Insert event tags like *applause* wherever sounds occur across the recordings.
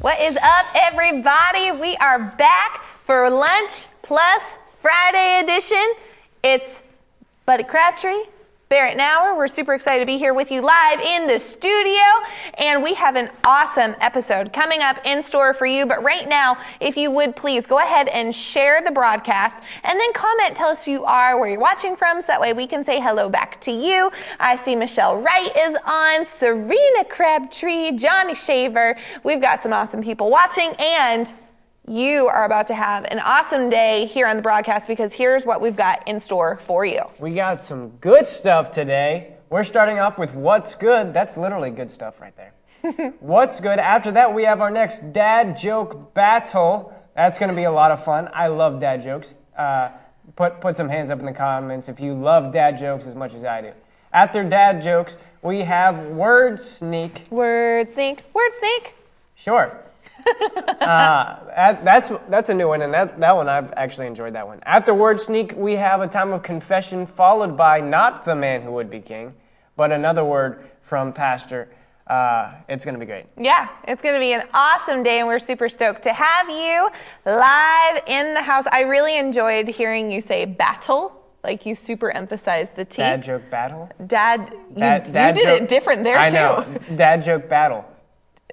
What is up, everybody? We are back for Lunch Plus Friday edition. It's Buddy Crabtree, Barrett Nauer. We're super excited to be here with you live in the studio, and we have an awesome episode coming up in store for you. But right now, if you would please go ahead and share the broadcast and then comment, tell us who you are, where you're watching from, so that way we can say hello back to you. I see Michelle Wright is on, Serena Crabtree, Johnny Shaver. We've got some awesome people watching, and you are about to have an awesome day here on the broadcast because here's what we've got in store for you. We got some good stuff today. We're starting off with what's good. That's literally good stuff right there. *laughs* what's good? After that, we have our next dad joke battle. That's going to be a lot of fun. I love dad jokes. Uh, put, put some hands up in the comments if you love dad jokes as much as I do. After dad jokes, we have word sneak. Word sneak, word sneak. Sure. *laughs* uh, that, that's that's a new one, and that, that one I've actually enjoyed that one. After word sneak, we have a time of confession, followed by not the man who would be king, but another word from Pastor. Uh, it's going to be great. Yeah, it's going to be an awesome day, and we're super stoked to have you live in the house. I really enjoyed hearing you say battle. Like you super emphasized the T. Dad joke battle. Dad, you, Dad, dad you did joke- it different there I too. know. Dad joke battle.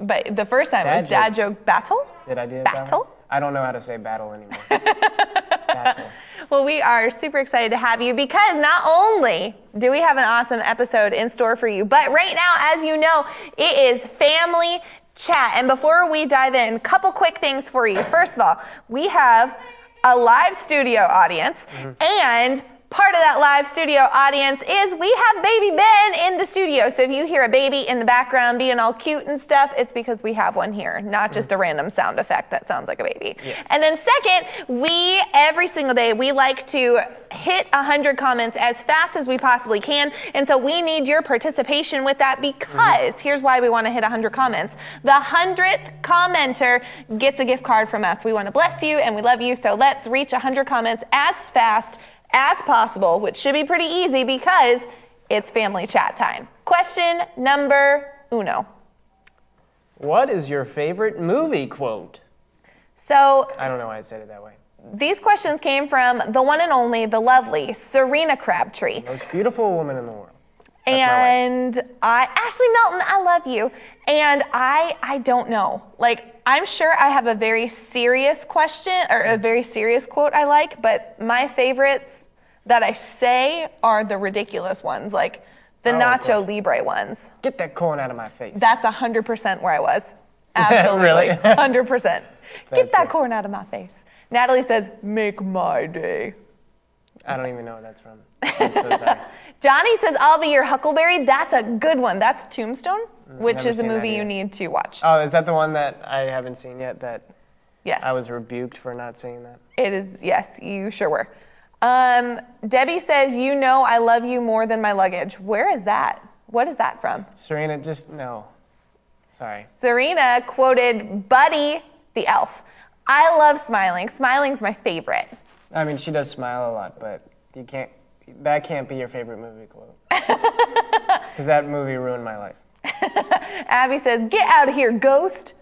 But the first time Dad was dad joke battle. Did I do way? Battle? I don't know how to say battle anymore. *laughs* battle. Well, we are super excited to have you because not only do we have an awesome episode in store for you, but right now, as you know, it is family chat. And before we dive in, a couple quick things for you. First of all, we have a live studio audience mm-hmm. and Part of that live studio audience is we have baby Ben in the studio. So if you hear a baby in the background being all cute and stuff, it's because we have one here, not just a random sound effect that sounds like a baby. And then second, we every single day we like to hit 100 comments as fast as we possibly can. And so we need your participation with that because here's why we want to hit 100 comments. The 100th commenter gets a gift card from us. We want to bless you and we love you. So let's reach 100 comments as fast as possible, which should be pretty easy because it's family chat time. Question number uno. What is your favorite movie quote? So I don't know why I said it that way. these questions came from the one and only, the lovely Serena Crabtree. Most beautiful woman in the world. That's and I Ashley Melton, I love you. And I I don't know. Like I'm sure I have a very serious question or a very serious quote I like, but my favorites that I say are the ridiculous ones, like the Oh, Nacho course. Libre ones. Get that corn out of my face. That's 100% where I was. *laughs* Absolutely. *laughs* Really? 100%. Get that it. corn out of my face. Natalie says, make my day. I don't even know where that's from. I'm so sorry. *laughs* Johnny says, I'll be your Huckleberry. That's a good one. That's Tombstone, which is a movie you need to watch. Oh, is that the one that I haven't seen yet? That Yes. I was rebuked for not seeing that. It is, yes, you sure were. Um, Debbie says, You know, I love you more than my luggage. Where is that? What is that from? Serena, just no. Sorry. Serena quoted Buddy the elf. I love smiling. Smiling's my favorite. I mean, she does smile a lot, but you can't. That can't be your favorite movie quote. *laughs* Because that movie ruined my life. *laughs* Abby says, Get out of here, ghost.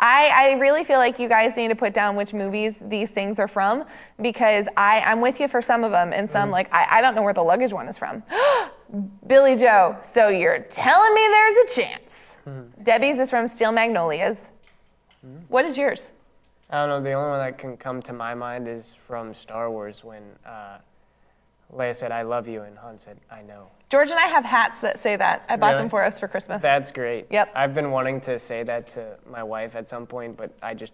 I, I really feel like you guys need to put down which movies these things are from because I, I'm with you for some of them and some, mm-hmm. like, I, I don't know where the luggage one is from. *gasps* Billy Joe, so you're telling me there's a chance. Hmm. Debbie's is from Steel Magnolias. Hmm. What is yours? I don't know. The only one that can come to my mind is from Star Wars when uh, Leia said, "I love you," and Han said, "I know." George and I have hats that say that. I bought Really? them for us for Christmas. That's great. Yep. I've been wanting to say that to my wife at some point, but I just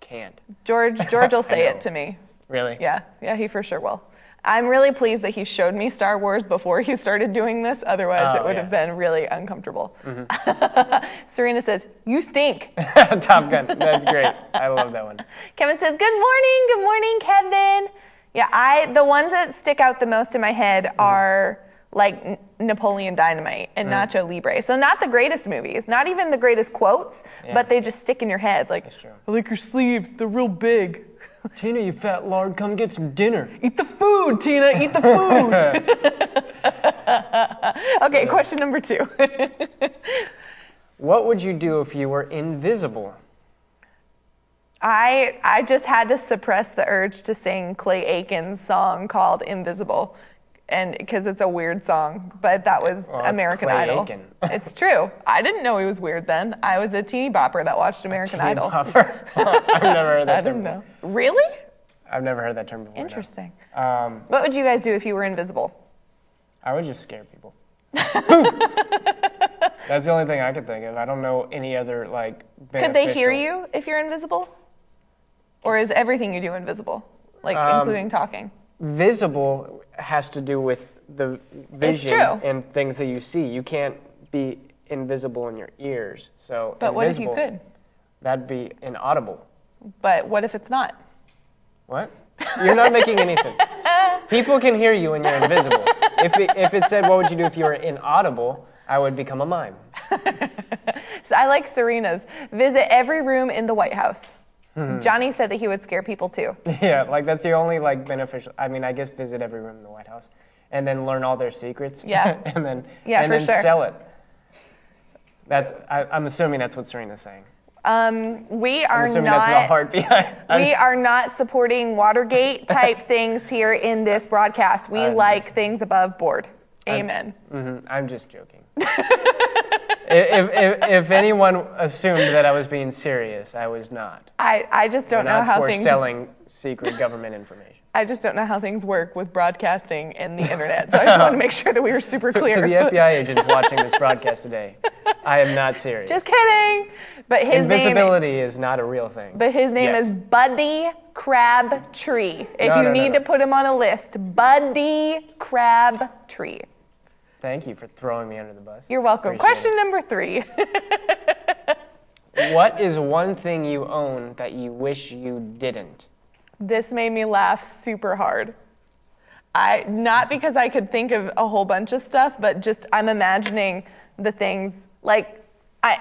can't. George, George will *laughs* say know. it to me. Really? Yeah, yeah, he for sure will. I'm really pleased that he showed me Star Wars before he started doing this. Otherwise, Oh, it would yeah. have been really uncomfortable. Mm-hmm. *laughs* Serena says, "You stink." *laughs* Top Gun. That's great. I love that one. Kevin says, "Good morning, good morning, Kevin." Yeah, I the ones that stick out the most in my head Mm-hmm. are like Napoleon Dynamite and Mm. Nacho Libre. So not the greatest movies, not even the greatest quotes, Yeah. but they just stick in your head. Like, That's true. I like your sleeves; they're real big. *laughs* Tina, you fat lard, come get some dinner. Eat the food, Tina. Eat the food. *laughs* okay, question number two. *laughs* What would you do if you were invisible? I I just had to suppress the urge to sing Clay Aiken's song called Invisible. And because it's a weird song, but that was Well, American Clay Idol. Aiken. *laughs* it's true. I didn't know he was weird then. I was a teeny bopper that watched American Idol. Bopper. *laughs* I've never heard that *laughs* I didn't know. Really? I've never heard that term before. no. Interesting. Um, What would you guys do if you were invisible? I would just scare people. That's the only thing I could think of. I don't know any other like. Could they hear you if you're invisible? Or is everything you do invisible? Like Um, including talking? Visible has to do with the vision and things that you see. You can't be invisible in your ears. So. But what if you could? That'd be inaudible. But what if it's not? What? You're not making any sense. *laughs* People can hear you when you're invisible. If it, if it said, "What would you do if you were inaudible?" I would become a mime. *laughs* So I like Serena's. Visit every room in the White House. Hmm. Johnny said that he would scare people too. *laughs* Yeah, like that's the only like beneficial. I mean, I guess visit every room in the White House, and then learn all their secrets. Yeah. *laughs* and then Yeah, and for then sure. sell it. That's. I, I'm assuming that's what Serena's saying. Um, we I'm are assuming that's the not. heart behind. *laughs* We are not supporting Watergate type things here in this broadcast. We I'm- like things above board. Amen. hmm I'm just joking. If, if, if anyone assumed that I was being serious, I was not. I, I just don't We're know not how for things. selling secret government information. I just don't know how things work with broadcasting and the internet. So I just want to make sure that we were super clear. to the FBI agents watching this broadcast today, I am not serious. just kidding. But his name. Invisibility is not a real thing. But his name is Buddy Crabtree. If No, you no, need no. to put him on a list, Buddy Crabtree. Thank you for throwing me under the bus. You're welcome. Appreciate Question number three. *laughs* What is one thing you own that you wish you didn't? this made me laugh super hard. I not because I could think of a whole bunch of stuff, but just I'm imagining the things like I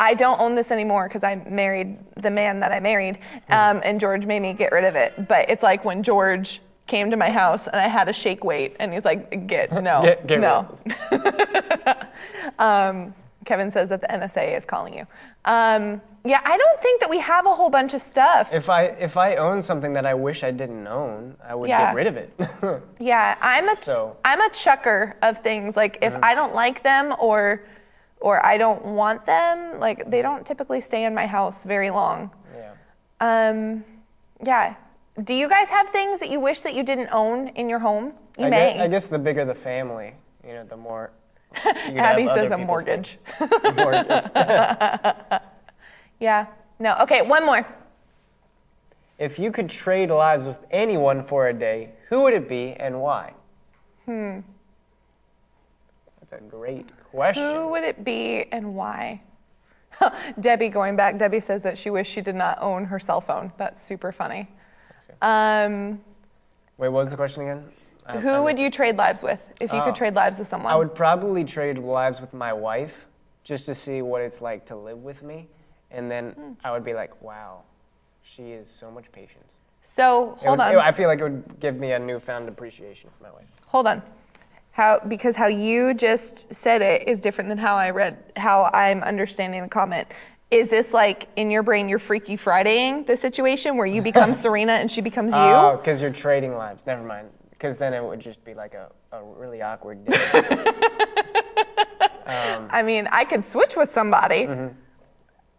I don't own this anymore because I married the man that I married, Hmm. um, and George made me get rid of it. But it's like when George came to my house and I had a shake weight, and he's like, "Get *laughs* no, Get- get no." *laughs* um, Kevin says that the NSA is calling you. Um, yeah, I don't think that we have a whole bunch of stuff. If I if I own something that I wish I didn't own, I would Yeah. get rid of it. *laughs* Yeah, I'm a So- am a chucker of things. Like if I don't like them or or I don't want them, like they don't typically stay in my house very long. yeah. Um, yeah. Do you guys have things that you wish that you didn't own in your home? You I may. guess, I guess the bigger the family, you know, the more. you Abby says a mortgage. things. mortgage. *laughs* yeah. No. Okay. One more. If you could trade lives with anyone for a day, who would it be and why? Hmm. That's a great question. Who would it be and why? *laughs* Debbie, going back, Debbie says that she wished she did not own her cell phone. That's super funny. Um, Wait, what was the question again? I- I who would you trade lives with if you Oh. could trade lives with someone? I would probably trade lives with my wife just to see what it's like to live with me. And then Hmm. I would be like, wow, she is so much patience. So hold would- on, it- I feel like it would give me a newfound appreciation for my wife. hold on. How because how you just said it is different than how I read how I'm understanding the comment. Is this like in your brain you're Freaky Fridaying the situation where you become *laughs* Serena and she becomes you? Oh, because you're trading lives. Never mind. Because then it would just be like a, a really awkward day. *laughs* I mean, I could switch with somebody.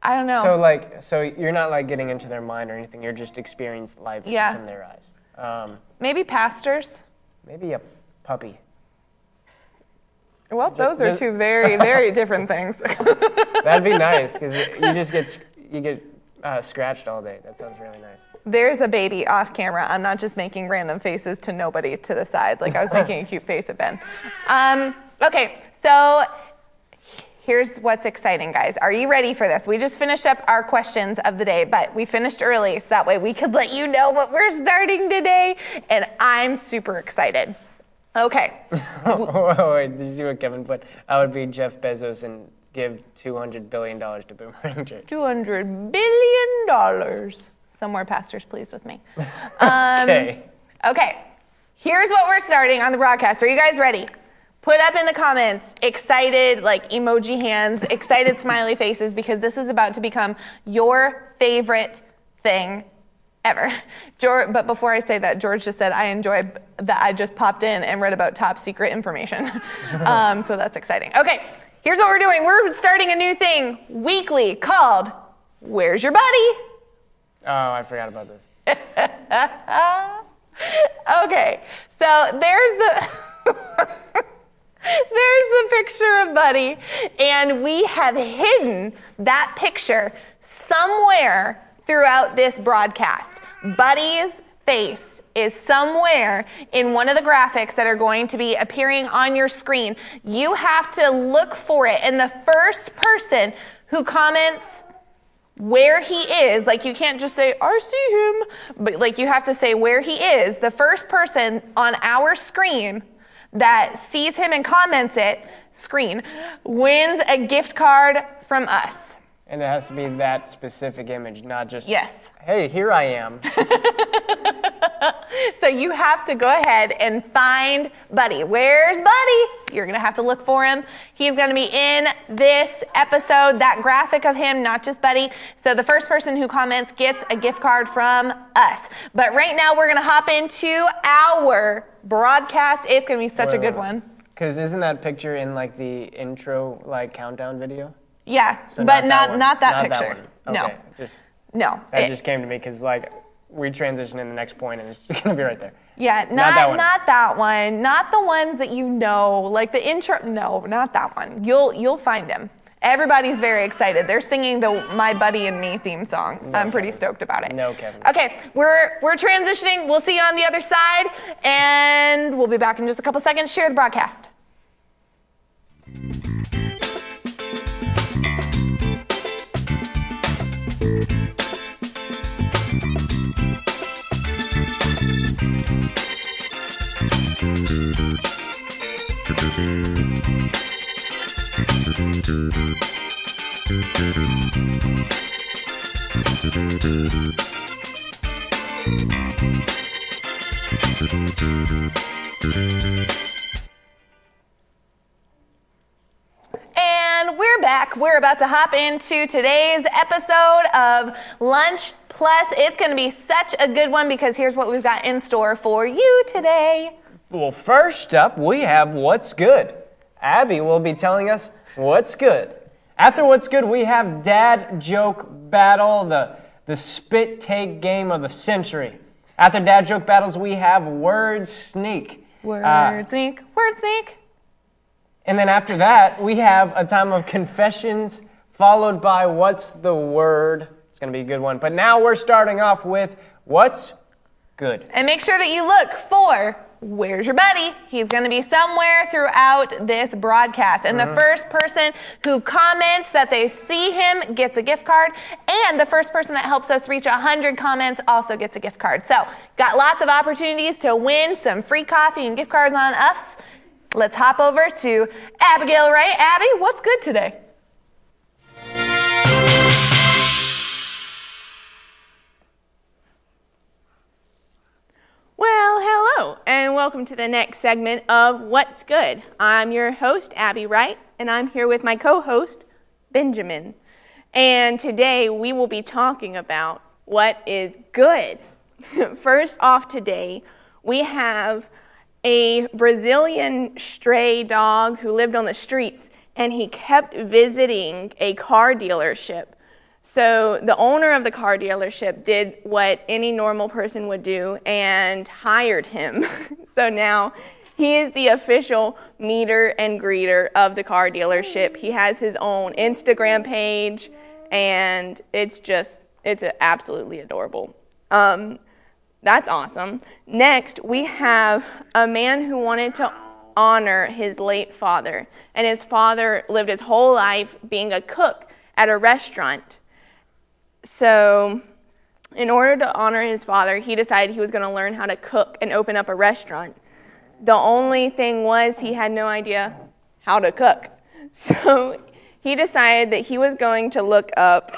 I don't know. Mm-hmm. so like, so you're not like getting into their mind or anything. You're just experiencing life Yeah. from their eyes. Um, Maybe pastors. maybe a puppy. Well, those are two very, very *laughs* different things. *laughs* That'd be nice because you just get you get uh, scratched all day. That sounds really nice. There's a baby off camera. I'm not just making random faces to nobody to the side. Like I was making a cute face at Ben. Um, okay, so here's what's exciting, guys. Are you ready for this? We just finished up our questions of the day, but we finished early so that way we could let you know what we're starting today. And I'm super excited. Okay. oh, *laughs* wait, did you see what Kevin put? I would be Jeff Bezos and give two hundred billion dollars to Boomerang Church. $200 billion. Somewhere pastors pleased with me. *laughs* Um, Okay. Okay, here's what we're starting on the broadcast. Are you guys ready? Put up in the comments excited, like emoji hands, excited smiley faces, because this is about to become your favorite thing ever. George, but before I say that, George just said, I enjoy that I just popped in and read about top secret information. *laughs* um, so that's exciting. Okay, here's what we're doing we're starting a new thing weekly called Where's Your Buddy? Oh, I forgot about this. *laughs* okay, so there's the. *laughs* There's the picture of Buddy, and we have hidden that picture somewhere throughout this broadcast. Buddy's face is somewhere in one of the graphics that are going to be appearing on your screen. You have to look for it, and the first person who comments where he is, like you can't just say, I see him, but like you have to say where he is. The first person on our screen that sees him and comments it, screen, wins a gift card from us. And it has to be that specific image, not just, Yes. hey, here I am. *laughs* So you have to go ahead and find Buddy. Where's Buddy? You're going to have to look for him. He's going to be in this episode, that graphic of him, not just Buddy. So the first person who comments gets a gift card from us. But right now we're going to hop into our broadcast. It's going to be such a good one. Because isn't that picture in like the intro, like countdown video? Yeah, So but that not one. not that picture. one. No, Okay, Just, no. that It- just came to me because like we transition in the next point and it's *laughs* gonna be right there. Yeah, not Not that one. not that one. Not the ones that you know, like the intro. No, not that one. You'll you'll find him. Everybody's very excited. They're singing the "My Buddy and Me" theme song. I'm pretty Kevin. stoked about it. No, Kevin. Okay, we're we're transitioning. We'll see you on the other side, and we'll be back in just a couple seconds. Share the broadcast. And we're back. We're about to hop into today's episode of Lunch Plus. It's going to be such a good one because here's what we've got in store for you today. Well, first up, we have What's Good. Abby will be telling us what's good. After What's Good, we have Dad Joke Battle, the, the spit take game of the century. After Dad Joke Battles, we have Word Sneak. Word Uh, sneak, word sneak. And then after that, we have a time of confessions, followed by What's the Word? It's going to be a good one. But now we're starting off with What's Good. And make sure that you look for Where's Your Buddy? He's going to be somewhere throughout this broadcast. And the mm-hmm. first person who comments that they see him gets a gift card. And the first person that helps us reach 100 comments also gets a gift card. So, got lots of opportunities to win some free coffee and gift cards on us. Let's hop over to Abigail Wright. Abby, what's good today? Well, hello, and welcome to the next segment of What's Good. I'm your host, Abby Wright, and I'm here with my co host, Benjamin. And today we will be talking about what is good. *laughs* First off, today we have a Brazilian stray dog who lived on the streets, and he kept visiting a car dealership. So the owner of the car dealership did what any normal person would do and hired him. *laughs* so now he is the official meter and greeter of the car dealership. He has his own Instagram page and it's just it's absolutely adorable. Um, that's awesome. Next, we have a man who wanted to honor his late father, and his father lived his whole life being a cook at a restaurant. So, in order to honor his father, he decided he was going to learn how to cook and open up a restaurant. The only thing was he had no idea how to cook. *laughs* So, he decided that he was going to look up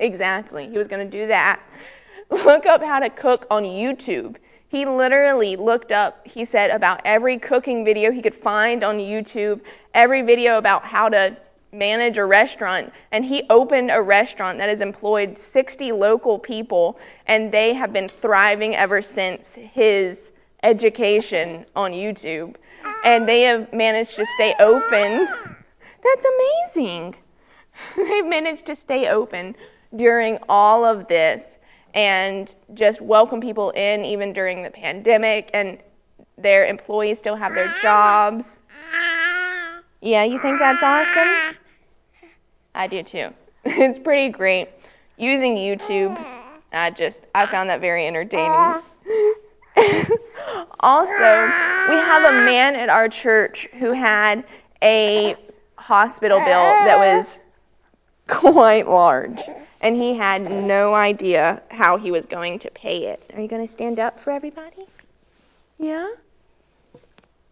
exactly. He was going to do that. *laughs* Look up how to cook on YouTube. He literally looked up, he said, about every cooking video he could find on YouTube, every video about how to manage a restaurant. And he opened a restaurant that has employed 60 local people, and they have been thriving ever since his education on YouTube. And they have managed to stay open. That's amazing. *laughs* They've managed to stay open during all of this and just welcome people in even during the pandemic and their employees still have their jobs. Yeah, you think that's awesome? I do too. *laughs* It's pretty great. Using YouTube, I just I found that very entertaining. *laughs* also, we have a man at our church who had a hospital bill that was quite large, and he had no idea how he was going to pay it. Are you going to stand up for everybody? Yeah?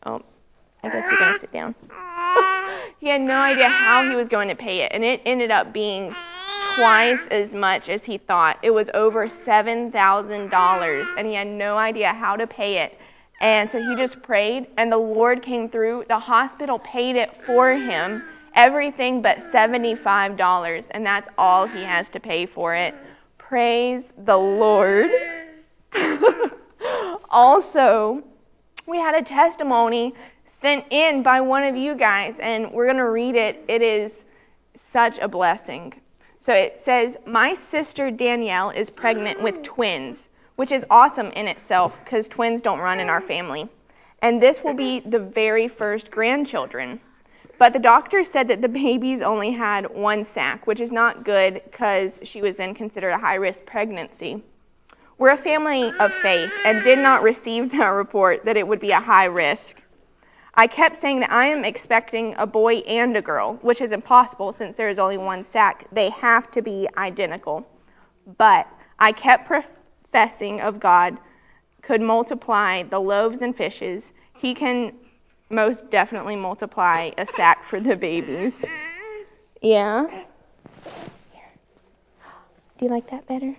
Oh, I guess you're going to sit down. he had no idea how he was going to pay it, and it ended up being twice as much as he thought. It was over $7,000, and he had no idea how to pay it. And so he just prayed, and the Lord came through. The hospital paid it for him, everything but $75, and that's all he has to pay for it. Praise the Lord. *laughs* also, we had a testimony sent in by one of you guys, and we're going to read it. It is such a blessing. So it says, My sister Danielle is pregnant with twins, which is awesome in itself because twins don't run in our family. And this will be the very first grandchildren. But the doctor said that the babies only had one sac, which is not good because she was then considered a high risk pregnancy. We're a family of faith and did not receive *laughs* that report that it would be a high risk. I kept saying that I am expecting a boy and a girl, which is impossible since there is only one sac. They have to be identical. But I kept professing of God could multiply the loaves and fishes. He can most definitely multiply a sac for the babies. Yeah? Do you like that better?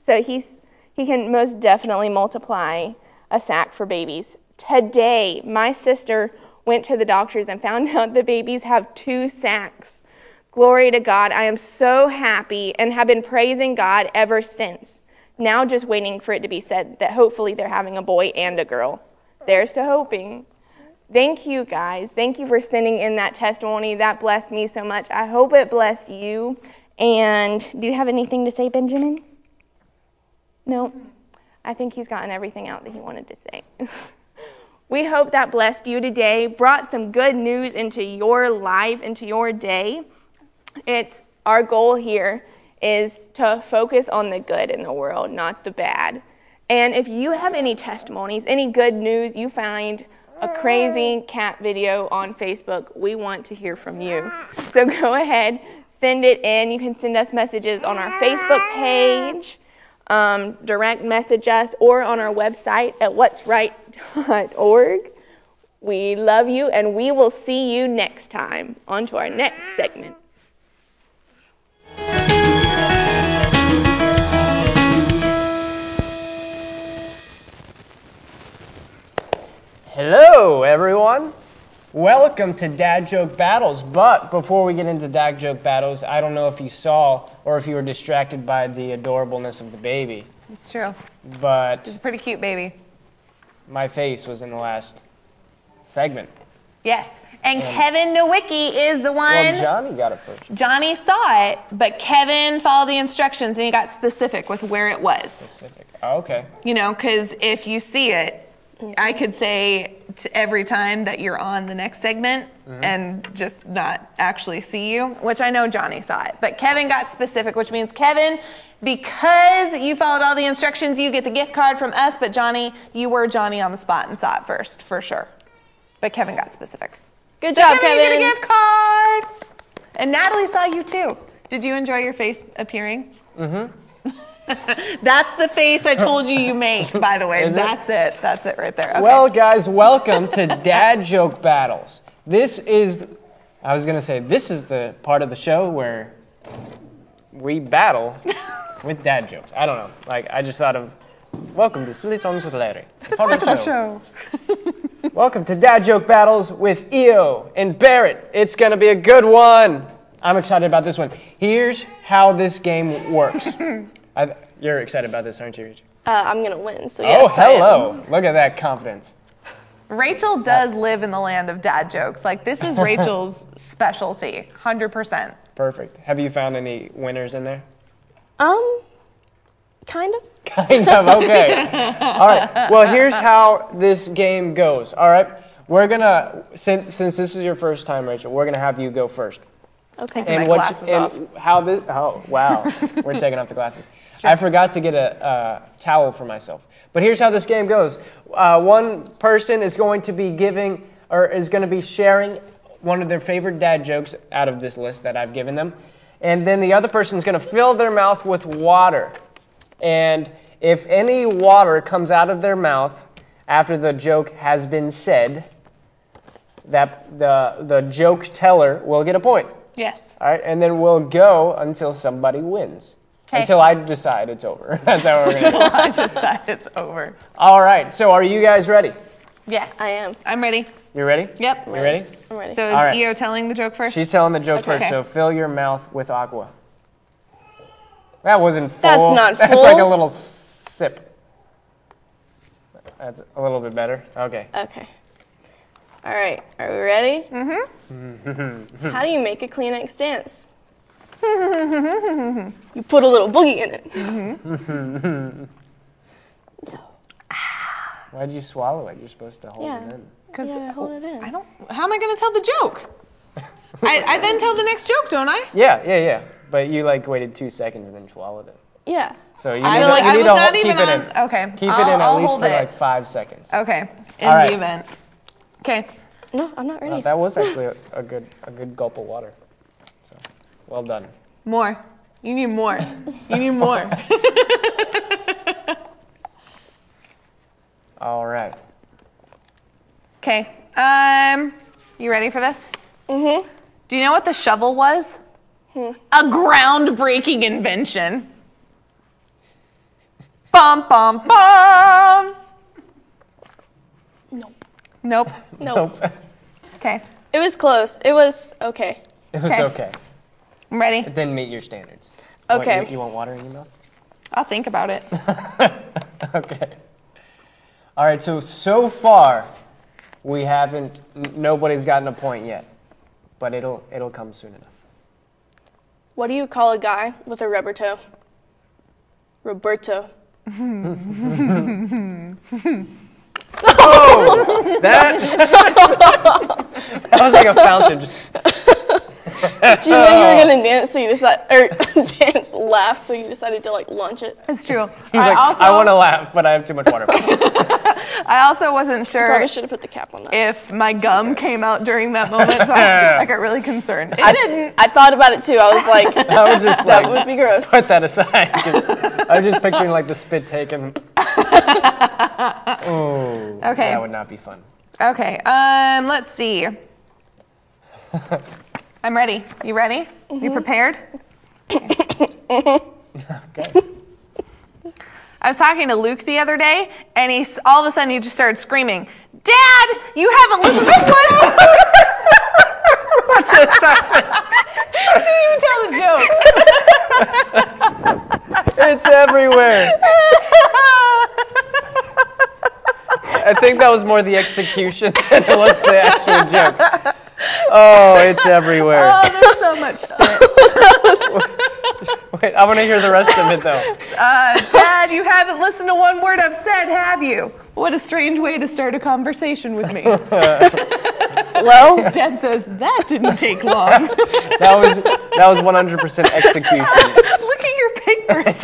So he's, he can most definitely multiply a sac for babies. Today, my sister went to the doctors and found *laughs* out the babies have two sacs. Glory to God. I am so happy and have been praising God ever since. Now, just waiting for it to be said that hopefully they're having a boy and a girl. There's to hoping. Thank you, guys. Thank you for sending in that testimony. That blessed me so much. I hope it blessed you. And do you have anything to say, Benjamin? No? I think he's gotten everything out that he wanted to say. *laughs* we hope that blessed you today, brought some good news into your life, into your day. It's our goal here is to focus on the good in the world, not the bad. And if you have any testimonies, any good news, you find a crazy cat video on Facebook, we want to hear from you. So *laughs* go ahead, send it in. You can send us messages on our Facebook page um, direct message us or on our website at what'sright.org. We love you, and we will see you next time. On to our next segment. Hello, everyone. Welcome to Dad Joke Battles. But before we get into Dad Joke Battles, I don't know if you saw or if you were distracted by the adorableness of the baby, It's true. but It's a pretty cute baby. my face was in the last segment. Yes. And Kevin Nowicki is the one. Well, Johnny got it first. Johnny saw it, but Kevin followed the instructions and he got specific with where it was. Specific. Oh, okay. You know, because if you see it, I could say to every time that you're on the next segment and just not actually see you, which I know Johnny saw it. But Kevin got specific, which means Kevin, because you followed all the instructions, you get the gift card from us. But Johnny, you were Johnny on the spot and saw it first, for sure. But Kevin got specific. Good So job, Kevin, you get a gift card. And Natalie saw you too. Did you enjoy your face appearing? Mm-hmm. *laughs* That's the face I told you you make, by the way. Is? That's it? That's it right there. Okay. Well, guys, welcome to Dad *laughs* Joke Battles. This is, I was going to say, this is the part of the show where we battle *laughs* with dad jokes. I don't know. Like I just thought of welcome to Silly Songs with Larry. part of the show. Welcome to Dad Joke Battles with EO and Barrett. It's gonna be a good one. I'm excited about this one. Here's how this game works. I, you're excited about this, aren't you? Rachel? Uh, I'm gonna win. So oh, yes, I am. hello. Look at that confidence. Rachel does live in the land of dad jokes. Like this is *laughs* Rachel's specialty, hundred percent. Perfect. Have you found any winners in there? Um, kind of. *laughs* Kind of, okay. *laughs* All right. Well, here's how this game goes. All right. We're gonna since since this is your first time, Rachel, we're gonna have you go first. Okay. my what glasses and how this oh wow. we're taking off the glasses. I forgot to get a uh, towel for myself. But here's how this game goes. Uh, one person is going to be giving or is going to be sharing one of their favorite dad jokes out of this list that I've given them. And then the other person is going to fill their mouth with water. And if any water comes out of their mouth after the joke has been said, that the, the joke teller will get a point. Yes. All right, and then we'll go until somebody wins. 'Kay. Until I decide it's over. *laughs* That's how we're gonna do. I *laughs* just said it's over. All right, so are you guys ready? Yes. I am. I'm ready. You ready? Yep. You ready? I'm ready. So is All right. EO telling the joke first? She's telling the joke first, so fill your mouth with aqua. That wasn't full. That's not full. *laughs* That's like a full. little sip. That's a little bit better. Okay. Okay. All right. Are we ready? Mm-hmm. How do you make a Kleenex dance? *laughs* you put a little boogie in it. *laughs* Why'd you swallow it? You're supposed to hold Yeah. it in. Because Yeah, hold it in. I don't. How am I going to tell the joke? I, I then tell the next joke, don't I? Yeah, yeah, yeah. But you like waited two seconds and then swallowed it. Yeah. So you I need, to, like- you I need was to not hold- keep even it on- in. okay. Keep I'll- it in at I'll least hold for it. like five seconds. Okay. In All right. the event. Okay. No, I'm not ready. that was actually a, a good a good gulp of water. So, well done. More. You need more. You need more. *laughs* All right. Okay. Um, you ready for this? Mm-hmm. Do you know what the shovel was? Hmm. A groundbreaking invention. Bum bum bum. Nope. Nope. Nope. *laughs* Okay. It was close. It was okay. It was Okay. okay. I'm ready. It didn't meet your standards. What, Okay. you, you want water in your mouth? I'll think about it. *laughs* okay. All right. So so far, we haven't. n- Nobody's gotten a point yet, but it'll it'll come soon enough. What do you call a guy with a rubber toe? Roberto. *laughs* Oh, that *laughs* that was like a fountain. Just But you know you were gonna dance, so you decided, or *laughs* dance, laugh, so you decided to like launch it. It's true. He's I like, also I want to laugh, but I have too much water. *laughs* I also wasn't sure Probably should have put the cap on that. if my gum came out during that moment, so I, *laughs* I got really concerned. It I didn't. I thought about it too. I was like, I was just that like, would be gross. put that aside. 'cause I was just picturing like the spit taken. Oh, Okay. That would not be fun. Okay. Um. Let's see. I'm ready. You ready? You mm-hmm. prepared? *laughs* Okay. I was talking to Luke the other day, and he all of a sudden he just started screaming, "Dad, you haven't listened to one." What's this happening? didn't even tell the joke. It's everywhere. I think that was more the execution than it was the actual joke. Oh, it's everywhere. oh, there's so much spit. *laughs* Wait, I want to hear the rest of it though. Uh, Dad, you haven't listened to one word I've said, have you? What a strange way to start a conversation with me. *laughs* Well, Deb says that didn't take long. *laughs* That was that was 100% execution. Look at your papers.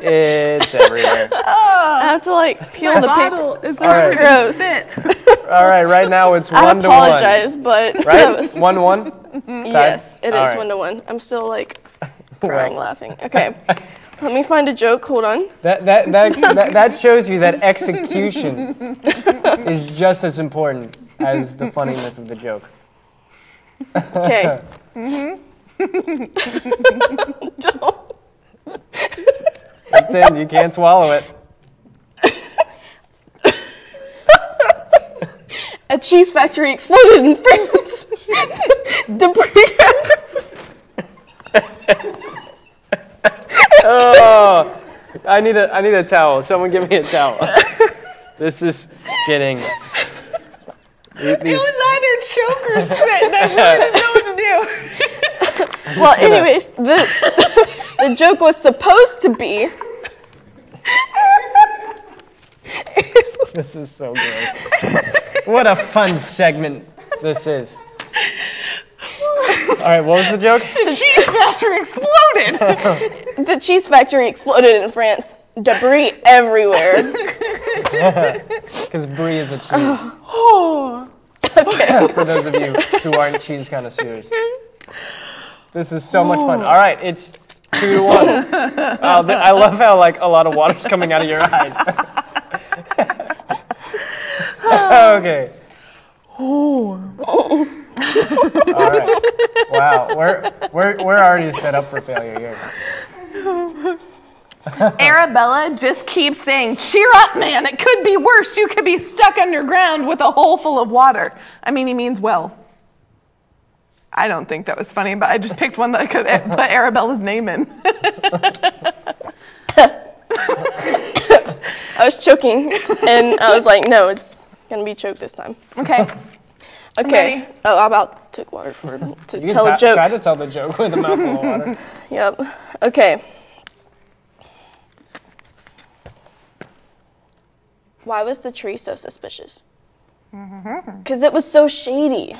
It's it's everywhere. *laughs* Oh. I have to like peel the Bottle paper. is All right. gross. *laughs* All right, right now it's I one to one. I apologize, but that Right, was, one one. *laughs* yes, it is All right. one to one. I'm still like crying, Well. laughing. Okay, let me find a joke. Hold on. That that that that, that shows you that execution is just as important as the funniness of the joke. Okay. Mm-hmm. It's in. You can't swallow it. A cheese factory exploded in France. *laughs* Debris. Oh, I need a I need a towel. Someone give me a towel. This is getting. These- It was either choke or spit, and I really didn't know what to do. Well, anyways, the *laughs* the joke was supposed to be. This is so gross. what a fun segment this is. All right, what was the joke? The cheese factory exploded. *laughs* The cheese factory exploded in France. Debris everywhere. *laughs* Because brie is a cheese. Oh. For those of you who aren't cheese connoisseurs. This is so much fun. All right, it's two to one. *laughs* Uh, Th- I love how like a lot of water's coming out of your eyes. *laughs* *sighs* okay. Oh. All right. Wow, we're we're we're already set up for failure here. *laughs* Arabella just keeps saying, cheer up, man. It could be worse. You could be stuck underground with a hole full of water. I mean, he means well. I don't think that was funny, but I just picked one that I could put Arabella's name in. I was choking, and I was like, no, it's gonna be choked this time. Okay. Okay. ready. Oh, I about took water for to *laughs* You tell ta- a joke. try to tell the joke with a mouthful of water. *laughs* Yep. Okay. Why was the tree so suspicious? Mm-hmm. Because it was so shady.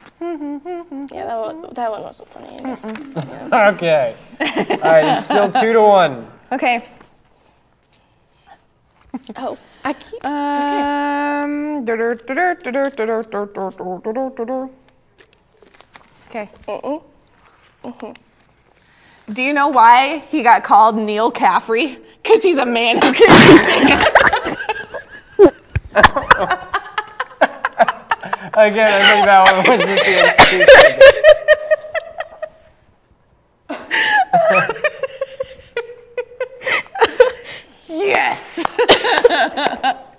*laughs* yeah, that one, that one wasn't funny. Either. *laughs* Okay. All right, it's still two to one. Okay. Oh, I keep. Um. Okay. Do you know why he got called Neil Caffrey? Because he's a man who can *laughs* Again, I think that one was just the excuse. *laughs* Yes. *laughs*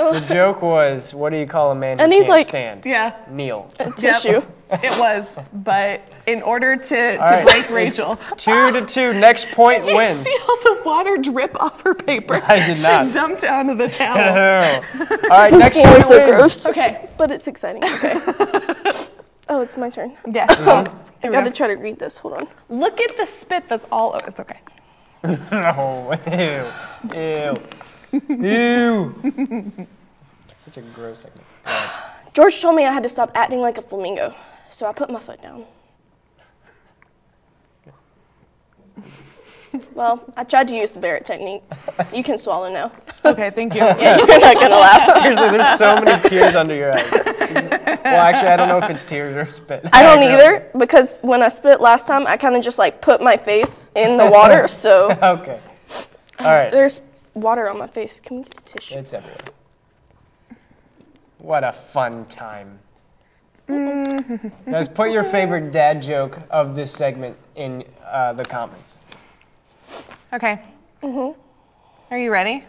The joke was, what do you call a man who I need, can't like- stand? Yeah, Kneel. *laughs* Tissue. *laughs* it was. But in order to, to right. break Rachel, *laughs* Two to two. Next point did you wins. see all the water drip off her paper? I did not. She dumped onto the towel. All right, next Game was point so wins. gross. Okay. But it's exciting. Okay. oh, it's my turn. Yes. I mm-hmm. gotta try to read this. Hold on. Look at the spit that's all over. It's okay. Oh, ew, ew, ew. *laughs* Such a gross segment. *sighs* George told me I had to stop acting like a flamingo, so I put my foot down. *laughs* Well, I tried to use the Barrett technique. You can swallow now. Okay, thank you. *laughs* Yeah, you're not gonna laugh. Seriously, there's so many tears under your eyes. Well, actually, I don't know if it's tears or spit. I don't either because when I spit last time, I kind of just like put my face in the water, so Okay. All right. there's water on my face. Can we get a tissue? It's everywhere. What a fun time. Guys, put your favorite dad joke of this segment in uh, the comments. Okay. Mhm. Are you ready?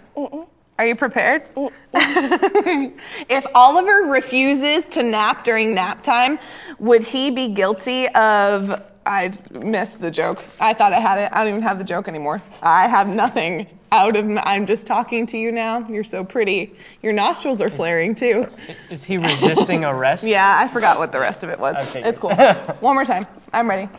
Are you prepared? *laughs* if Oliver refuses to nap during nap time, would he be guilty of? I missed the joke. I thought I had it. I don't even have the joke anymore. I have nothing out of. My, I'm just talking to you now. You're so pretty. Your nostrils are flaring too. Is he resisting arrest? *laughs* Yeah, I forgot what the rest of it was. Okay, it's good. cool. *laughs* One more time. I'm ready.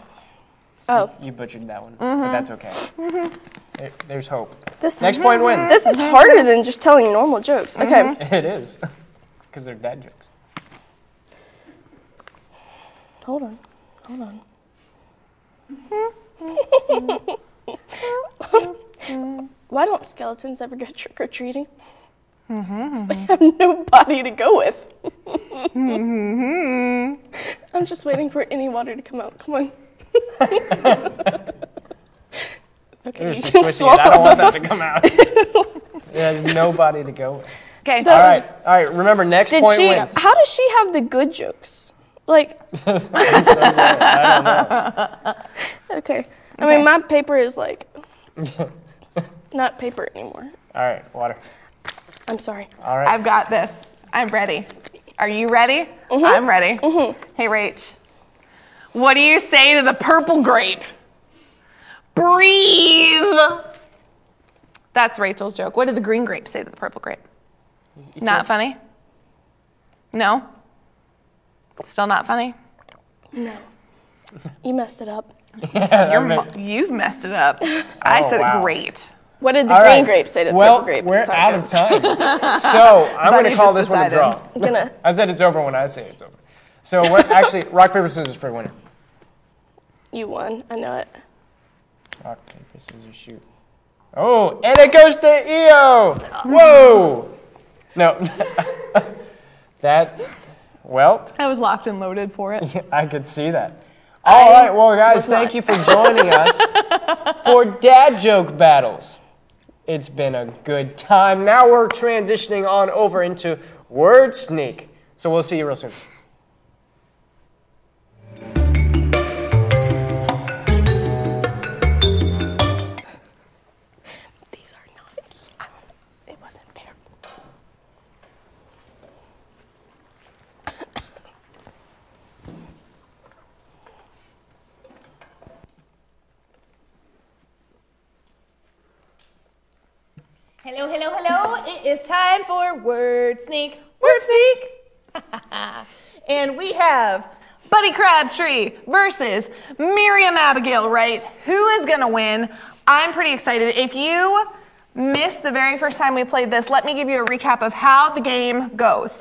Oh, You butchered that one, but mm-hmm. that's okay. Mm-hmm. There- there's hope. this Next point wins. This is harder than just telling normal jokes. Okay. Mm-hmm. *laughs* It is. Because they're dad jokes. Hold on. Hold on. Why don't skeletons ever go trick or treating? Mm-hmm. they have nobody to go with. Mm-hmm. I'm just waiting for any water to come out. Come on. *laughs* okay, You're you can switching it. I don't swallow. want that to come out. There's nobody to go with. Okay. All right. All right. Remember, next Did point she? wins. How does she have the good jokes? Like, *laughs* I don't know. *laughs* okay. I mean, my paper is like. Not paper anymore. All right, water. I'm sorry. All right. I've got this. I'm ready. Are you ready? Mm-hmm. I'm ready. Mm-hmm. Hey, Rach. What do you say to the purple grape? Breathe. That's Rachel's joke. What did the green grape say to the purple grape? Not funny? No? Still not funny? No. You messed it up. *laughs* You're, you've messed it up. *laughs* I Oh, said wow. great. What did the All green right. grape say to the well, purple grape? we're Sorry, out of time. *laughs* so I'm going to call just this one a draw. I'm gonna. I said it's over when I say it's over. So we're *laughs* actually rock paper scissors for winner. You won. I know it. Rock paper scissors shoot. Oh, and it goes to Eo. Whoa. No. *laughs* that. Well, I was locked and loaded for it. I could see that. All right, well, guys, thank not. you for joining us for dad joke battles. It's been a good time. Now we're transitioning on over into word sneak. So we'll see you real soon. Hello, hello, hello. It is time for Word Sneak. Word Sneak. *laughs* and we have Buddy Crabtree versus Miriam Abigail Wright. Who is going to win? I'm pretty excited. If you missed the very first time we played this, let me give you a recap of how the game goes.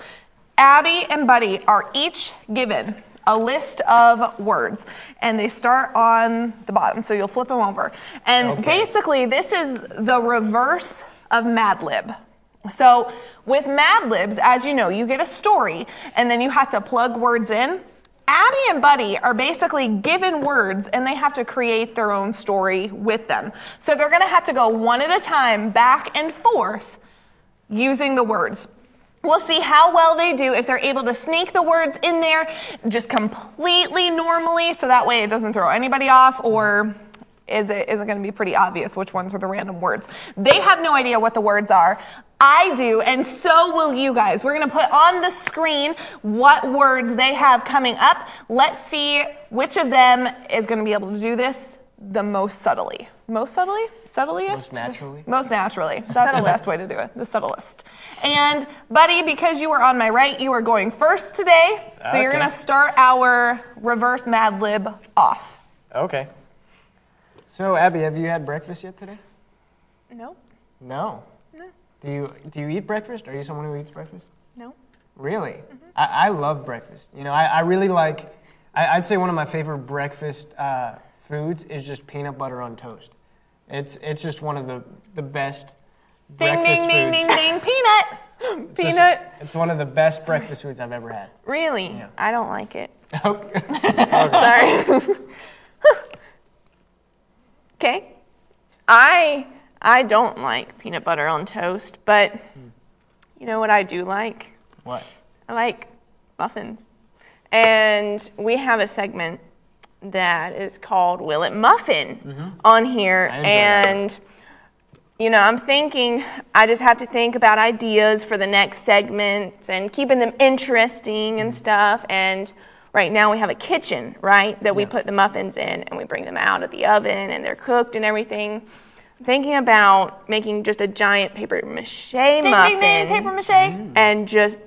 Abby and Buddy are each given a list of words, and they start on the bottom, so you'll flip them over. And Okay. basically, this is the reverse of Mad Lib. So, with Mad Libs, as you know, you get a story, and then you have to plug words in. Abby and Buddy are basically given words and they have to create their own story with them. So they're gonna have to go one at a time back and forth using the words. We'll see how well they do if they're able to sneak the words in there just completely normally so that way it doesn't throw anybody off or is it is it going to be pretty obvious which ones are the random words. They have no idea what the words are. I do and so will you guys. We're going to put on the screen what words they have coming up. Let's see which of them is going to be able to do this the most subtly. Most subtly? Subtliest? Most naturally? Most naturally. *laughs* That's the best way to do it. The subtlest. And, buddy, because you were on my right, you are going first today. So you're going to start our reverse Mad Lib off. Okay. So, Abby, have you had breakfast yet today? No, No. No. Do you do you eat breakfast? Are you someone who eats breakfast? no. Really? I, I love breakfast. You know, I, I really like, I, I'd say one of my favorite breakfast uh, foods is just peanut butter on toast. It's, it's just one of the, the best Ding, breakfast ding, ding, ding, ding. Peanut. *laughs* It's just- Peanut. It's one of the best breakfast foods I've ever had. Really? I don't like it. *laughs* Okay. *laughs* Sorry. Okay. I I don't like peanut butter on toast, but you know what I do like? what? I like muffins. And we have a segment that is called Will It Muffin on here. Mm-hmm. Enjoy that. And, you know, I'm thinking I just have to think about ideas for the next segment and keeping them interesting Mm-hmm. and stuff. And right now we have a kitchen, right, that we Yeah. put the muffins in and we bring them out of the oven and they're cooked and everything. Thinking about making just a giant paper mache Ding, muffin ding, ding. Paper mache. Mm. and just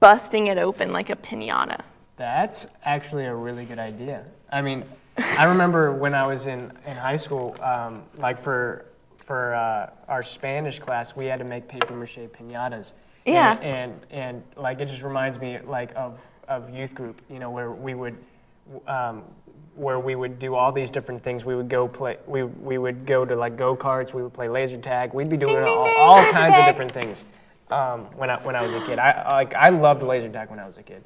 busting it open like a pinata. That's actually a really good idea. I mean, I remember when I was in, in high school, um, like for for uh, our Spanish class, we had to make paper mache pinatas. Yeah. And, and and like it just reminds me like of of youth group, you know, where we would. Um, where we would do all these different things. We would go play. We, we would go to like go karts. We would play laser tag. We'd be doing Ding, all, ding, all kinds of different things um, when I when I was a kid. I I- like I loved laser tag when I was a kid.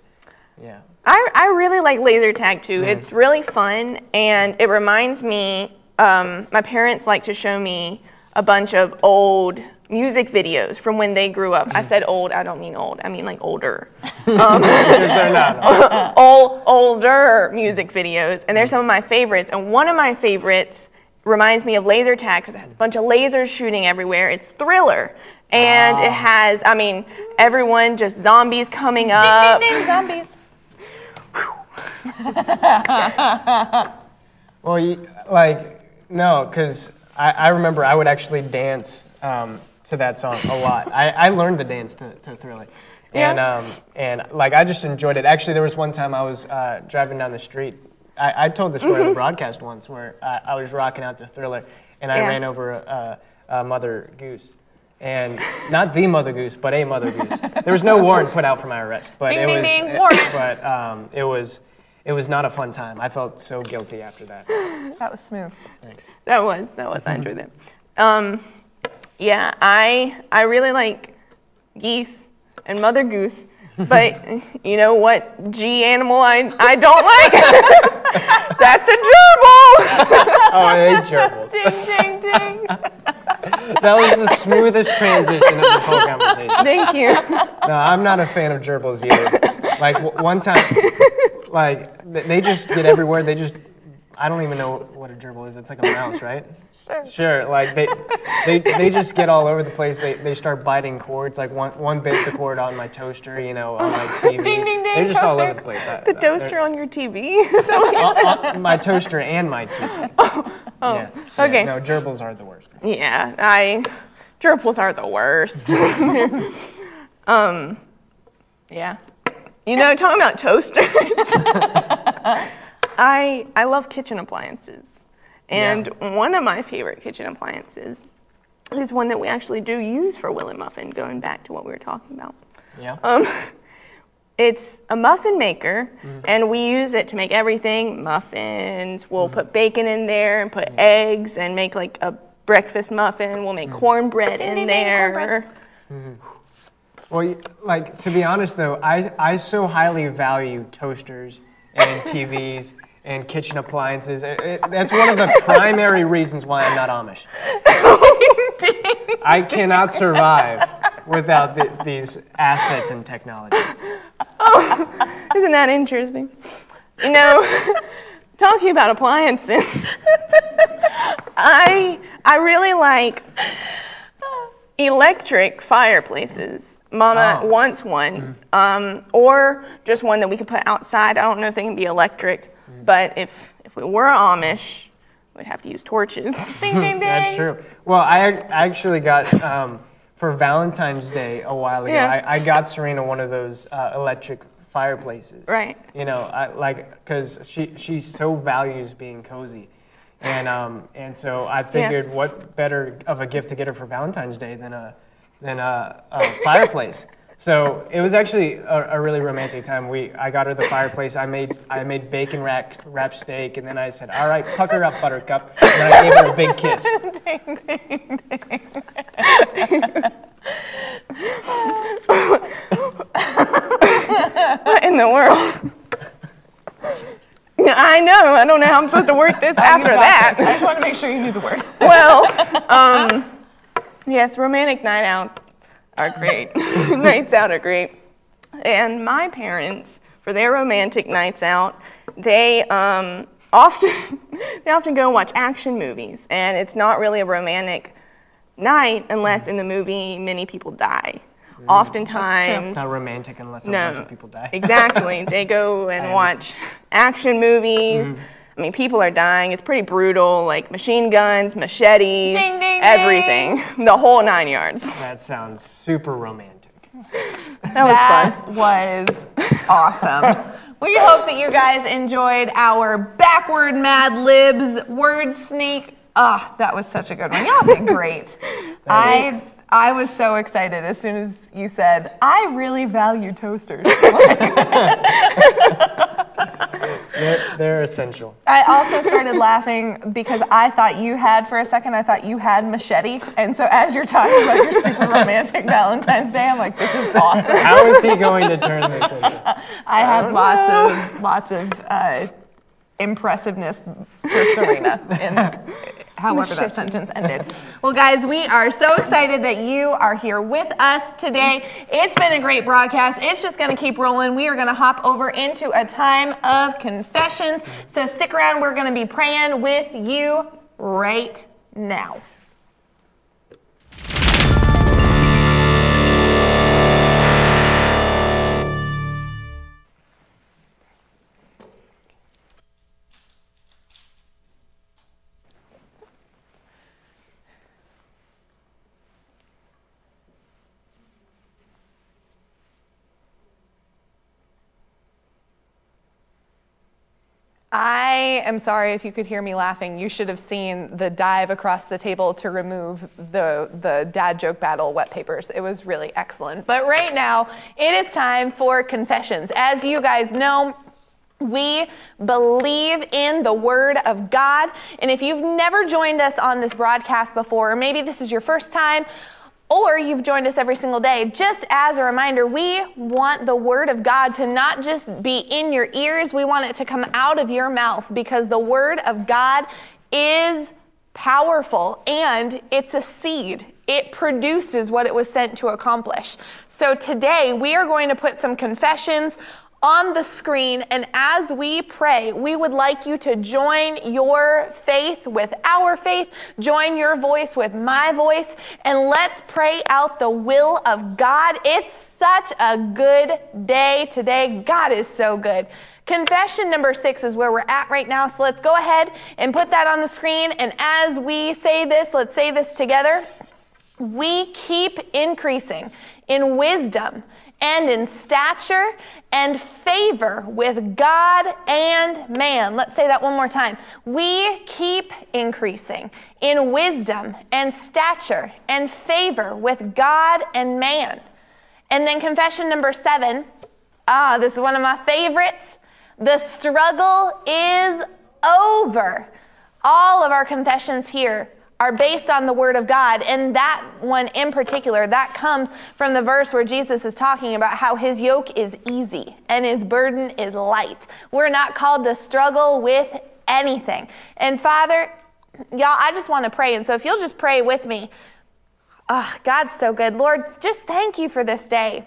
Yeah. I, I really like laser tag too. It's really fun and it reminds me. Um, my parents like to show me a bunch of old music videos from when they grew up. I said old. I don't mean old. I mean like older. *laughs* They're not. *laughs* old, older music videos, and they're some of my favorites. And one of my favorites reminds me of laser tag because it has a bunch of lasers shooting everywhere. It's Thriller. And it has, I mean, everyone just zombies coming up. Ding, ding, zombies. Well, you, like, no, because I, I remember I would actually dance um, to that song a lot. I, I learned the dance to, to Thriller. And, Yeah. um, and, like, I just enjoyed it. Actually, there was one time I was uh, driving down the street. I, I told the story on the broadcast once where I, I was rocking out to Thriller and I Yeah. ran over a, a, a mother goose. And not the mother goose, but a mother goose. There was no warrant put out for my arrest, but Ding, it was. ding, warrant. But um, it was, it was not a fun time. I felt so guilty after that. That was smooth. Thanks. That was that was I enjoyed that. Um, yeah, I I really like geese and mother goose, but *laughs* you know what G animal I I don't like? *laughs* That's a gerbil. *laughs* Oh, I hate gerbils. Ding, ding, ding. That was the smoothest transition of this whole conversation. Thank you. No, I'm not a fan of gerbils either. Like w- one time, like th- they just get everywhere. They just, I don't even know what a gerbil is. It's like a *laughs* mouse, right? Sure. Sure. Like they, they, they just get all over the place. They, they start biting cords. Like one, one bit the cord on my toaster, you know, on my TV. *laughs* Ding, ding, ding, They're just all over the place. I- The I- toaster on your TV. So- *laughs* on- on my toaster and my TV. Oh, yeah. Yeah, okay. No, gerbils are the worst. yeah, I gerbils are the worst. um, yeah. You know, talking about toasters. I I love kitchen appliances. And one of my favorite kitchen appliances is one that we actually do use for Will and Muffin, going back to what we were talking about. Yeah. Um, it's a muffin maker, mm-hmm. and we use it to make everything muffins. We'll mm-hmm. put bacon in there and put mm-hmm. eggs and make like a breakfast muffin. We'll make cornbread in ding, ding, there. Well, like to be honest though, I I so highly value toasters and *laughs* TVs and kitchen appliances. It- it- that's one of the primary reasons why I'm not Amish. I cannot survive without th- these assets and technology. Oh, *laughs* Isn't that interesting? You know, *laughs* talking about appliances, *laughs* I I really like electric fireplaces. Mama Oh. wants one, um, or just one that we could put outside. I don't know if they can be electric, but if if we were Amish, we'd have to use torches. Ding, *laughs* ding, ding. That's true. Well, I ac- I actually got um, for Valentine's Day a while ago. Yeah. I, I got Serena one of those uh, electric fireplaces. Right. You know, I, like because she she so values being cozy, and um and so I figured what better of a gift to get her for Valentine's Day than a than a, a fireplace. *laughs* So it was actually a, a really romantic time. We I got her the fireplace. I made I made bacon wrap, wrap steak, and then I said, "All right, pucker up, Buttercup." And then I gave her a big kiss. *laughs* ding, ding, ding. what in the world? I know. I don't know how I'm supposed to work this after that. I just want to make sure you knew the word. well, um, yes, romantic night out are great. *laughs* nights out are great. And my parents, for their romantic nights out, they um, *laughs* often they often go and watch action movies, and it's not really a romantic night unless in the movie many people die. Oftentimes, It's not romantic unless a bunch of people die. exactly. They go *laughs* and watch action movies. Mm-hmm. I mean, people are dying. It's pretty brutal, like machine guns, machetes, Ding, ding, everything, *laughs* the whole nine yards. That sounds super romantic. That was fun. Was awesome. *laughs* We hope that you guys enjoyed our backward Mad Libs word sneak. Ah, that was such a good one. Y'all did great. *laughs* I I was so excited as soon as you said, I really value toasters. They're, they're essential. I also started laughing because I thought you had, for a second, I thought you had machete. And so as you're talking about your super romantic Valentine's Day, I'm like, this is awesome. How is he going to turn this into? *laughs* I had lots of lots of uh, impressive,ness for Serena in *laughs* however that sentence ended. Well, guys, we are so excited that you are here with us today. It's been a great broadcast. It's just going to keep rolling. We are going to hop over into a time of confessions. So stick around. We're going to be praying with you right now. I am sorry if you could hear me laughing. You should have seen the dive across the table to remove the, the dad joke battle wet papers. It was really excellent. But right now, it is time for confessions. As you guys know, we believe in the Word of God. And if you've never joined us on this broadcast before, or maybe this is your first time, or you've joined us every single day, just as a reminder, we want the Word of God to not just be in your ears, we want it to come out of your mouth because the Word of God is powerful and it's a seed. It produces what it was sent to accomplish. So today we are going to put some confessions on the screen. And as we pray, we would like you to join your faith with our faith, join your voice with my voice, and let's pray out the will of God. It's such a good day today. God is so good. Confession number six is where we're at right now. So let's go ahead and put that on the screen. And as we say this, let's say this together. We keep increasing in wisdom and in stature and favor with God and man. Let's say that one more time. We keep increasing in wisdom and stature and favor with God and man. And then confession number seven. Ah, this is one of my favorites. The struggle is over. All of our confessions here are based on the word of God. And that one in particular, that comes from the verse where Jesus is talking about how his yoke is easy and his burden is light. We're not called to struggle with anything. And Father, y'all, I just want to pray. And so if you'll just pray with me, oh, God's so good. Lord, just thank you for this day.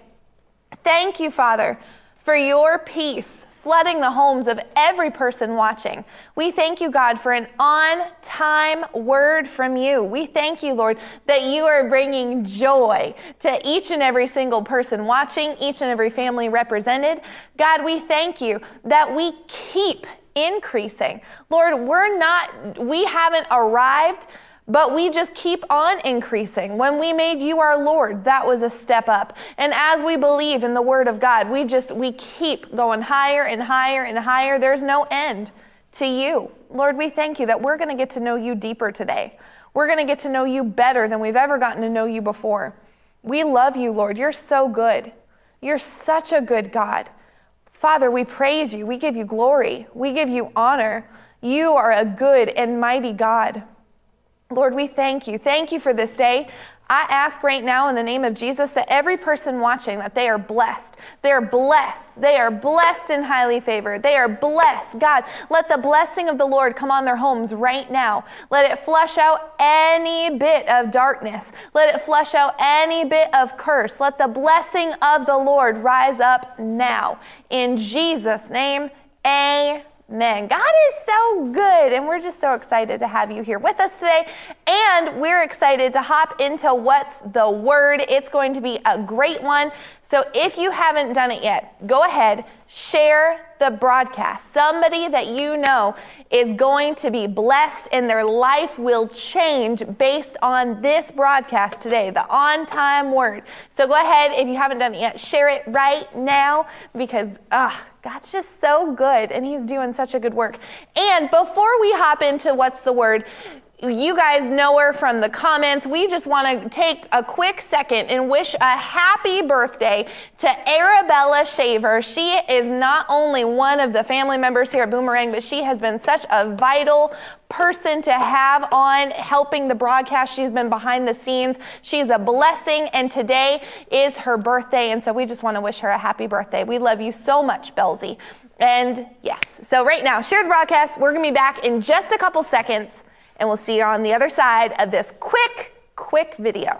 Thank you, Father, for your peace, flooding the homes of every person watching. We thank you, God, for an on time word from you. We thank you, Lord, that you are bringing joy to each and every single person watching, each and every family represented. God, we thank you that we keep increasing. Lord, we're not, we haven't arrived but we just keep on increasing. When we made you our Lord, that was a step up. And as we believe in the word of God, we just we keep going higher and higher and higher. There's no end to you. Lord, we thank you that we're going to get to know you deeper today. We're going to get to know you better than we've ever gotten to know you before. We love you, Lord. You're so good. You're such a good God. Father, we praise you. We give you glory. We give you honor. You are a good and mighty God. Lord, we thank you. Thank you for this day. I ask right now in the name of Jesus that every person watching that they are blessed. They are blessed. They are blessed and highly favored. They are blessed. God, let the blessing of the Lord come on their homes right now. Let it flush out any bit of darkness. Let it flush out any bit of curse. Let the blessing of the Lord rise up now. In Jesus' name, amen. Man, God is so good, and we're just so excited to have you here with us today. And we're excited to hop into what's the word. It's going to be a great one. So if you haven't done it yet, go ahead, share the broadcast. Somebody that you know is going to be blessed and their life will change based on this broadcast today, the on time word. So go ahead, if you haven't done it yet, share it right now because, ah, God's just so good and He's doing such a good work. And before we hop into what's the word, you guys know her from the comments. We just want to take a quick second and wish a happy birthday to Arabella Shaver. She is not only one of the family members here at Boomerang, but she has been such a vital person to have on helping the broadcast. She's been behind the scenes. She's a blessing, and today is her birthday. And so we just want to wish her a happy birthday. We love you so much, Belzy. And yes, so right now, share the broadcast. We're going to be back in just a couple seconds and we'll see you on the other side of this quick, quick video.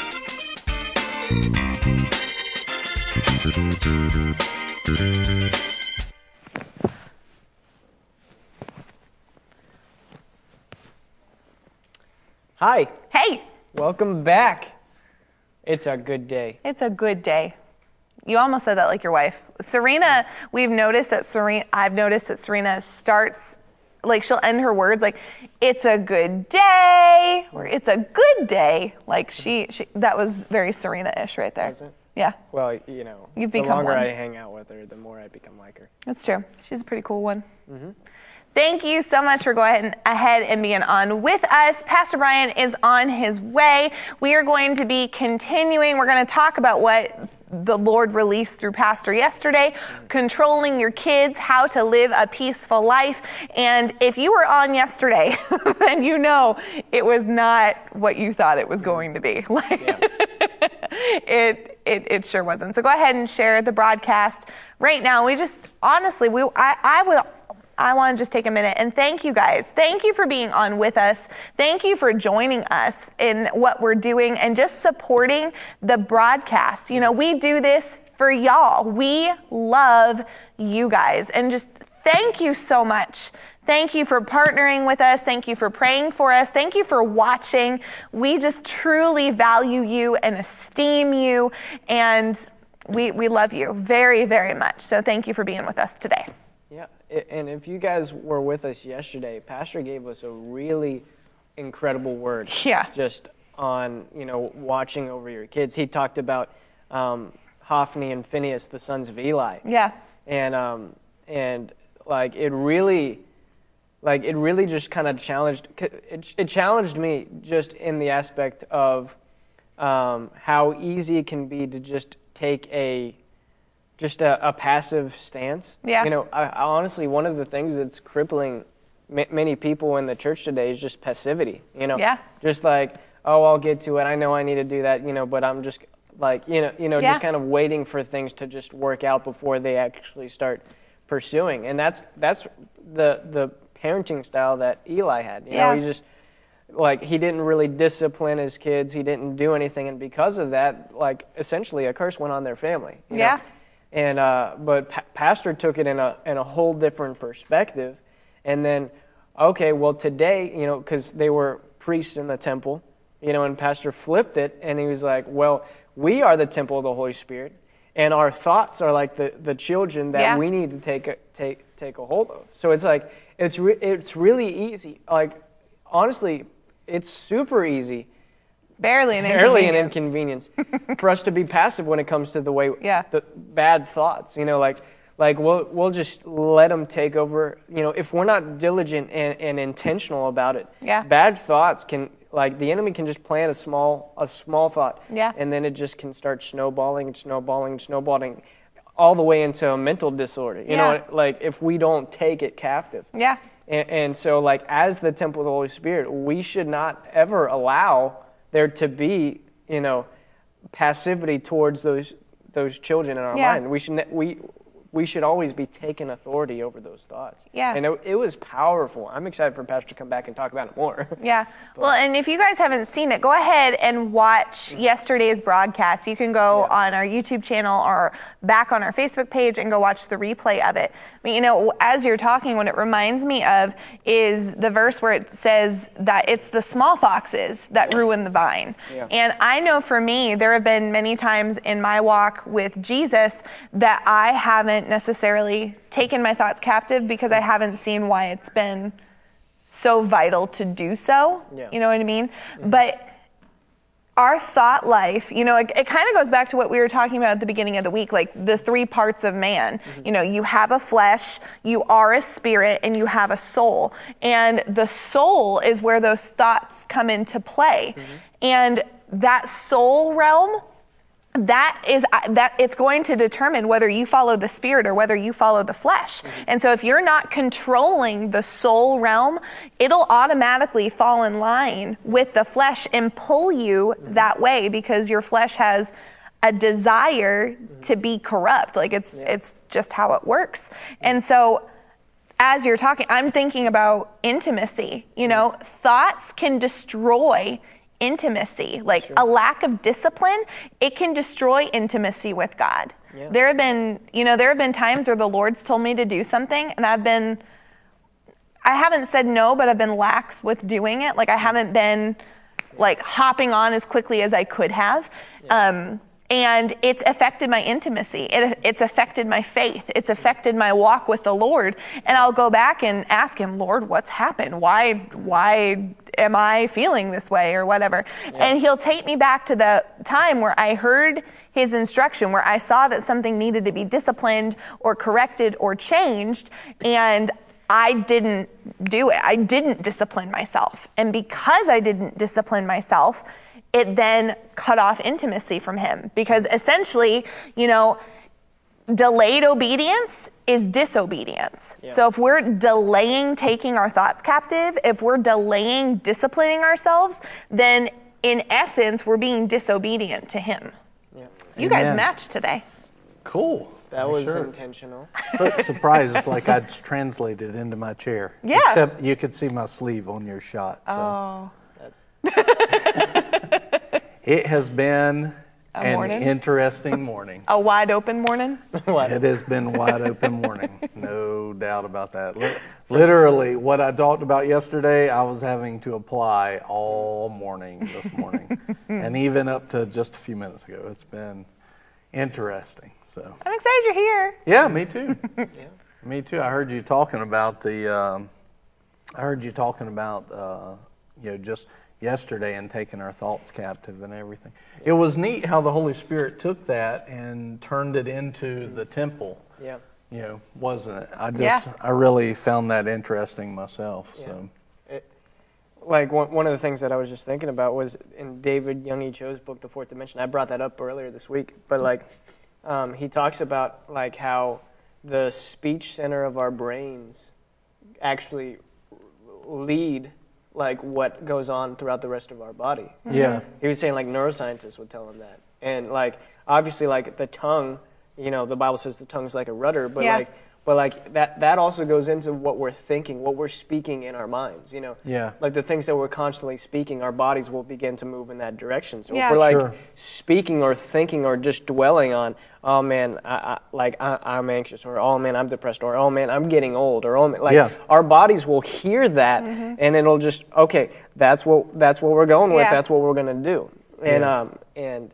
*laughs* Hi, Hey, welcome back. It's a good day. it's a good day. You almost said that like your wife. Serena, we've noticed that Serena, I've noticed that Serena starts, like she'll end her words like, it's a good day, or it's a good day. Like she, she that was very Serena-ish right there. Yeah, Well, you know, You've the become longer one. I hang out with her, the more I become like her. that's true. She's a pretty cool one. Mhm. Thank you so much for going ahead and being on with us. Pastor Brian is on his way. We are going to be continuing. We're going to talk about what the Lord released through Pastor yesterday, controlling your kids, how to live a peaceful life. And if you were on yesterday, *laughs* then you know it was not what you thought it was going to be. *laughs* Like it, it it sure wasn't. So go ahead and share the broadcast right now. We just honestly, we I, I would I want to just take a minute and thank you guys. Thank you for being on with us. Thank you for joining us in what we're doing and just supporting the broadcast. You know, we do this for y'all. We love you guys and just thank you so much. Thank you for partnering with us. Thank you for praying for us. Thank you for watching. We just truly value you and esteem you and we, we love you very, very much. So thank you for being with us today. And if you guys were with us yesterday, Pastor gave us a really incredible word. *laughs* Yeah. Just on you know watching over your kids. He talked about um, Hophni and Phineas, the sons of Eli. Yeah. and um, and like it really like it really just kind of challenged it, it challenged me just in the aspect of um, how easy it can be to just take a just a, a passive stance Yeah. you know I, I honestly one of the things that's crippling ma- many people in the church today is just passivity you know Yeah. just like oh i'll get to it i know i need to do that you know but i'm just like you know you know Yeah. just kind of waiting for things to just work out before they actually start pursuing and that's that's the the parenting style that eli had you Yeah. know he just like he didn't really discipline his kids he didn't do anything and because of that like essentially a curse went on their family you know? And uh, but pa- pastor took it in a in a whole different perspective. And then okay well today you know because they were priests in the temple you know and pastor flipped it and he was like well we are the temple of the holy spirit and our thoughts are like the, the children that Yeah. we need to take a, take take a hold of. So it's like it's re- it's really easy. Like honestly it's super easy Barely an barely an inconvenience. for us to be passive when it comes to the way *laughs* Yeah. the bad thoughts you know like like we'll we'll just let them take over you know if we're not diligent and, and intentional about it Yeah. bad thoughts can like the enemy can just plant a small a small thought Yeah. and then it just can start snowballing and snowballing and snowballing all the way into a mental disorder you Yeah. know like if we don't take it captive Yeah. and, and so, like, as the temple of the Holy Spirit, we should not ever allow there to be, you know, passivity towards those those children in our Yeah. mind. We should ne- we we should always be taking authority over those thoughts. Yeah. And it, it was powerful. I'm excited for Pastor to come back and talk about it more. *laughs* Yeah. Well, and if you guys haven't seen it, go ahead and watch mm-hmm. yesterday's broadcast. You can go Yeah. on our YouTube channel or back on our Facebook page and go watch the replay of it. I mean, you know, as you're talking, what it reminds me of is the verse where it says that it's the small foxes that ruin the vine. Yeah. And I know for me, there have been many times in my walk with Jesus that I haven't necessarily taken my thoughts captive because I haven't seen why it's been so vital to do so. Yeah. You know what I mean? Mm-hmm. But our thought life, you know, it, it kind of goes back to what we were talking about at the beginning of the week, like the three parts of man. Mm-hmm. You know, you have a flesh, you are a spirit, and you have a soul. And the soul is where those thoughts come into play. Mm-hmm. And that soul realm, that is uh, that it's going to determine whether you follow the spirit or whether you follow the flesh. Mm-hmm. And so if you're not controlling the soul realm, it'll automatically fall in line with the flesh and pull you mm-hmm. that way because your flesh has a desire mm-hmm. to be corrupt. Like it's it's just how it works. And so as you're talking, I'm thinking about intimacy. You know, thoughts can destroy intimacy. Like a lack of discipline, it can destroy intimacy with God. Yeah. There have been, you know, there have been times where the Lord's told me to do something and I've been I haven't said no, but I've been lax with doing it. Like I haven't been like hopping on as quickly as I could have. Um, and it's affected my intimacy. It, it's affected my faith. It's affected my walk with the Lord. And I'll go back and ask Him, Lord, what's happened? Why, why am I feeling this way or whatever? And He'll take me back to the time where I heard His instruction, where I saw that something needed to be disciplined or corrected or changed. And I didn't do it. I didn't discipline myself. And because I didn't discipline myself, it then cut off intimacy from him. Because essentially, you know, delayed obedience is disobedience. So if we're delaying taking our thoughts captive, if we're delaying disciplining ourselves, then in essence, we're being disobedient to him. You guys Amen. match today. Cool. That was Sure. intentional. *laughs* Look, surprise! It's like I'd translated into my chair. Yeah. Except you could see my sleeve on your shot. So. Oh. *laughs* It has been an morning? interesting morning. *laughs* A wide open morning? *laughs* It has been wide open morning, no doubt about that. Literally, what I talked about yesterday, I was having to apply all morning this morning, *laughs* and even up to just a few minutes ago. It's been interesting. So, I'm excited you're here. yeah, me too. Me too. I heard you talking about the. Um, I heard you talking about uh, you know just yesterday and taking our thoughts captive and everything. It was neat how the Holy Spirit took that and turned it into the temple. Yeah. You know, wasn't it? I just Yeah. I really found that interesting myself. So like one, one of the things that I was just thinking about was in David Young E. Cho's book, The Fourth Dimension. I brought that up earlier this week, but like um, he talks about like how the speech center of our brains actually lead like what goes on throughout the rest of our body. Mm-hmm. yeah, He was saying like neuroscientists would tell him that, and like obviously like the tongue, you know, the Bible says the tongue's like a rudder, but Yeah. like but like that that also goes into what we're thinking, what we're speaking in our minds, you know. Yeah. Like the things that we're constantly speaking, our bodies will begin to move in that direction. So Yeah. if we're like Sure. speaking or thinking or just dwelling on, oh man, I, I, like I, I'm anxious, or oh man, I'm depressed, or oh man, I'm getting old, or oh man, like Yeah. our bodies will hear that, and it'll just okay, that's what that's what we're going with, Yeah. that's what we're gonna do, and Yeah. um and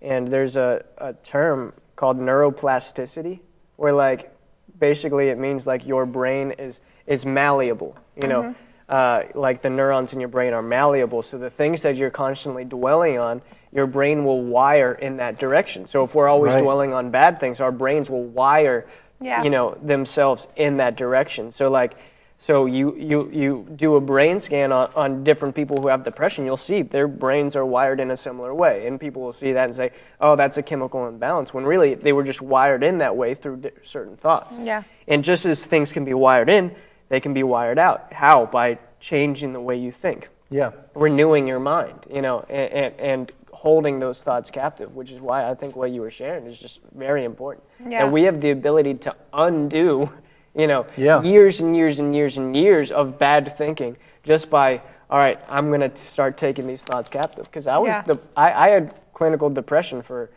and there's a, a term called neuroplasticity, where like basically it means like your brain is is malleable, you know. Uh, like the neurons in your brain are malleable, so the things that you're constantly dwelling on, your brain will wire in that direction. So if we're always Right. dwelling on bad things, our brains will wire, Yeah. you know, themselves in that direction. So like, so you you you do a brain scan on, on different people who have depression, you'll see their brains are wired in a similar way, and people will see that and say, oh, that's a chemical imbalance, when really they were just wired in that way through di- certain thoughts. Yeah. And just as things can be wired in, they can be wired out. How? By changing the way you think yeah, renewing your mind, you know, and, and, and holding those thoughts captive, which is why I think what you were sharing is just very important. Yeah. And we have the ability to undo, you know, Yeah. years and years and years and years of bad thinking just by, all right, I'm going to start taking these thoughts captive. Because I was Yeah. the, I, I had clinical depression for,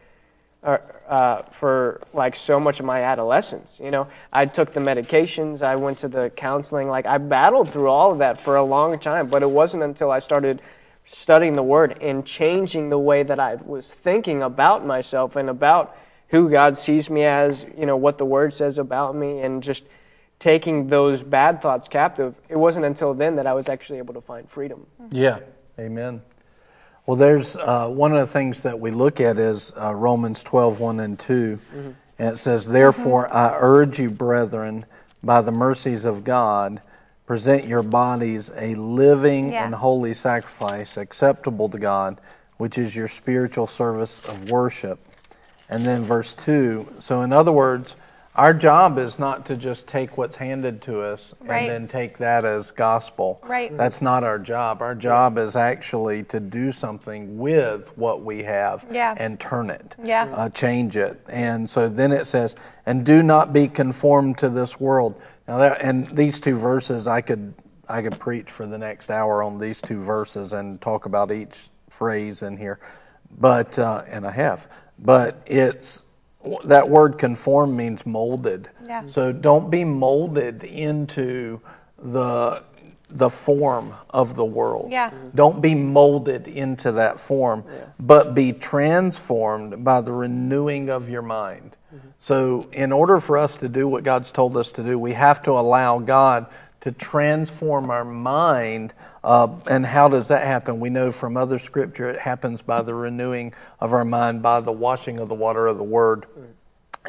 uh, uh, for like so much of my adolescence. You know, I took the medications, I went to the counseling, like I battled through all of that for a long time. But it wasn't until I started studying the Word and changing the way that I was thinking about myself and about who God sees me as, you know, what the Word says about me, and just taking those bad thoughts captive. It wasn't until then that I was actually able to find freedom. yeah. Amen. Well, there's uh, one of the things that we look at is uh, Romans 12, 1 and 2. And it says, Therefore, I urge you, brethren, by the mercies of God, present your bodies a living Yeah. and holy sacrifice acceptable to God, which is your spiritual service of worship. And then verse 2. So, in other words, our job is not to just take what's handed to us Right. and then take that as gospel. Right. That's not our job. Our job is actually to do something with what we have Yeah. and turn it, Yeah. uh, change it. And so then it says, and do not be conformed to this world. Now, that, and these two verses, I could I could preach for the next hour on these two verses and talk about each phrase in here, but uh, and I have, but it's that word conform means molded. Yeah. So don't be molded into the the form of the world. Yeah. Don't be molded into that form, but be transformed by the renewing of your mind. Mm-hmm. So, in order for us to do what God's told us to do, we have to allow God to transform our mind. Uh, and how does that happen? We know from other scripture it happens by the renewing of our mind, by the washing of the water of the Word.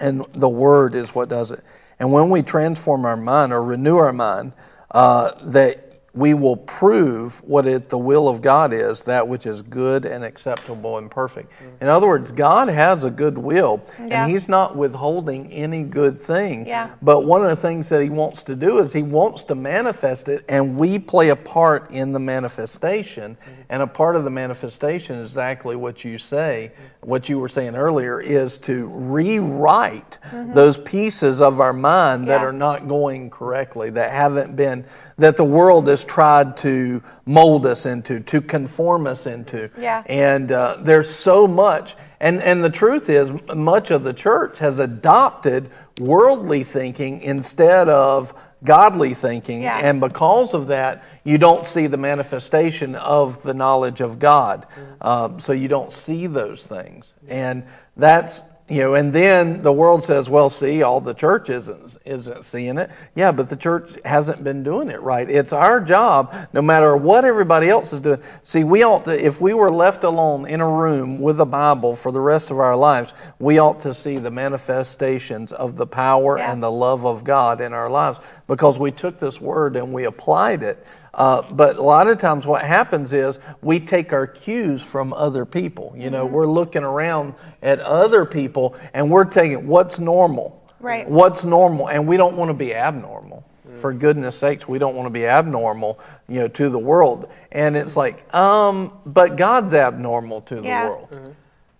And the Word is what does it. And when we transform our mind or renew our mind, uh, that we will prove what it, the will of God is, that which is good and acceptable and perfect. Mm-hmm. In other words, God has a good will, Yeah. and He's not withholding any good thing. Yeah. But one of the things that He wants to do is He wants to manifest it, and we play a part in the manifestation. Mm-hmm. And a part of the manifestation is exactly what you say, what you were saying earlier, is to rewrite mm-hmm. those pieces of our mind that are not going correctly, that haven't been, that the world has tried to mold us into, to conform us into. Yeah. And uh, there's so much. And, and the truth is, much of the church has adopted worldly thinking instead of godly thinking. Yeah. And because of that, you don't see the manifestation of the knowledge of God. Um, so you don't see those things. And that's, you know, and then the world says, well, see, all the church isn't, isn't seeing it. Yeah, but the church hasn't been doing it right. It's our job, no matter what everybody else is doing. See, we ought to, if we were left alone in a room with a Bible for the rest of our lives, we ought to see the manifestations of the power Yeah. and the love of God in our lives because we took this word and we applied it. Uh, but a lot of times, what happens is we take our cues from other people. You know, we're looking around at other people and we're taking what's normal. Right. What's normal, and we don't want to be abnormal. For goodness sakes, we don't want to be abnormal, you know, to the world. And it's like, um, but God's abnormal to the Yeah. world.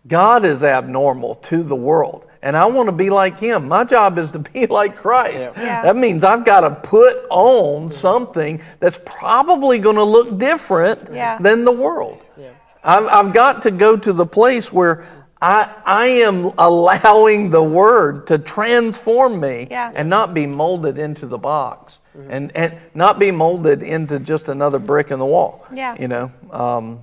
God is abnormal to the world. And I want to be like him. My job is to *laughs* be like Christ. Yeah. That means I've got to put on something that's probably going to look different Yeah. than the world. I've, I've got to go to the place where I, I am allowing the word to transform me Yeah. and not be molded into the box and, and not be molded into just another brick in the wall. Yeah. You know, um,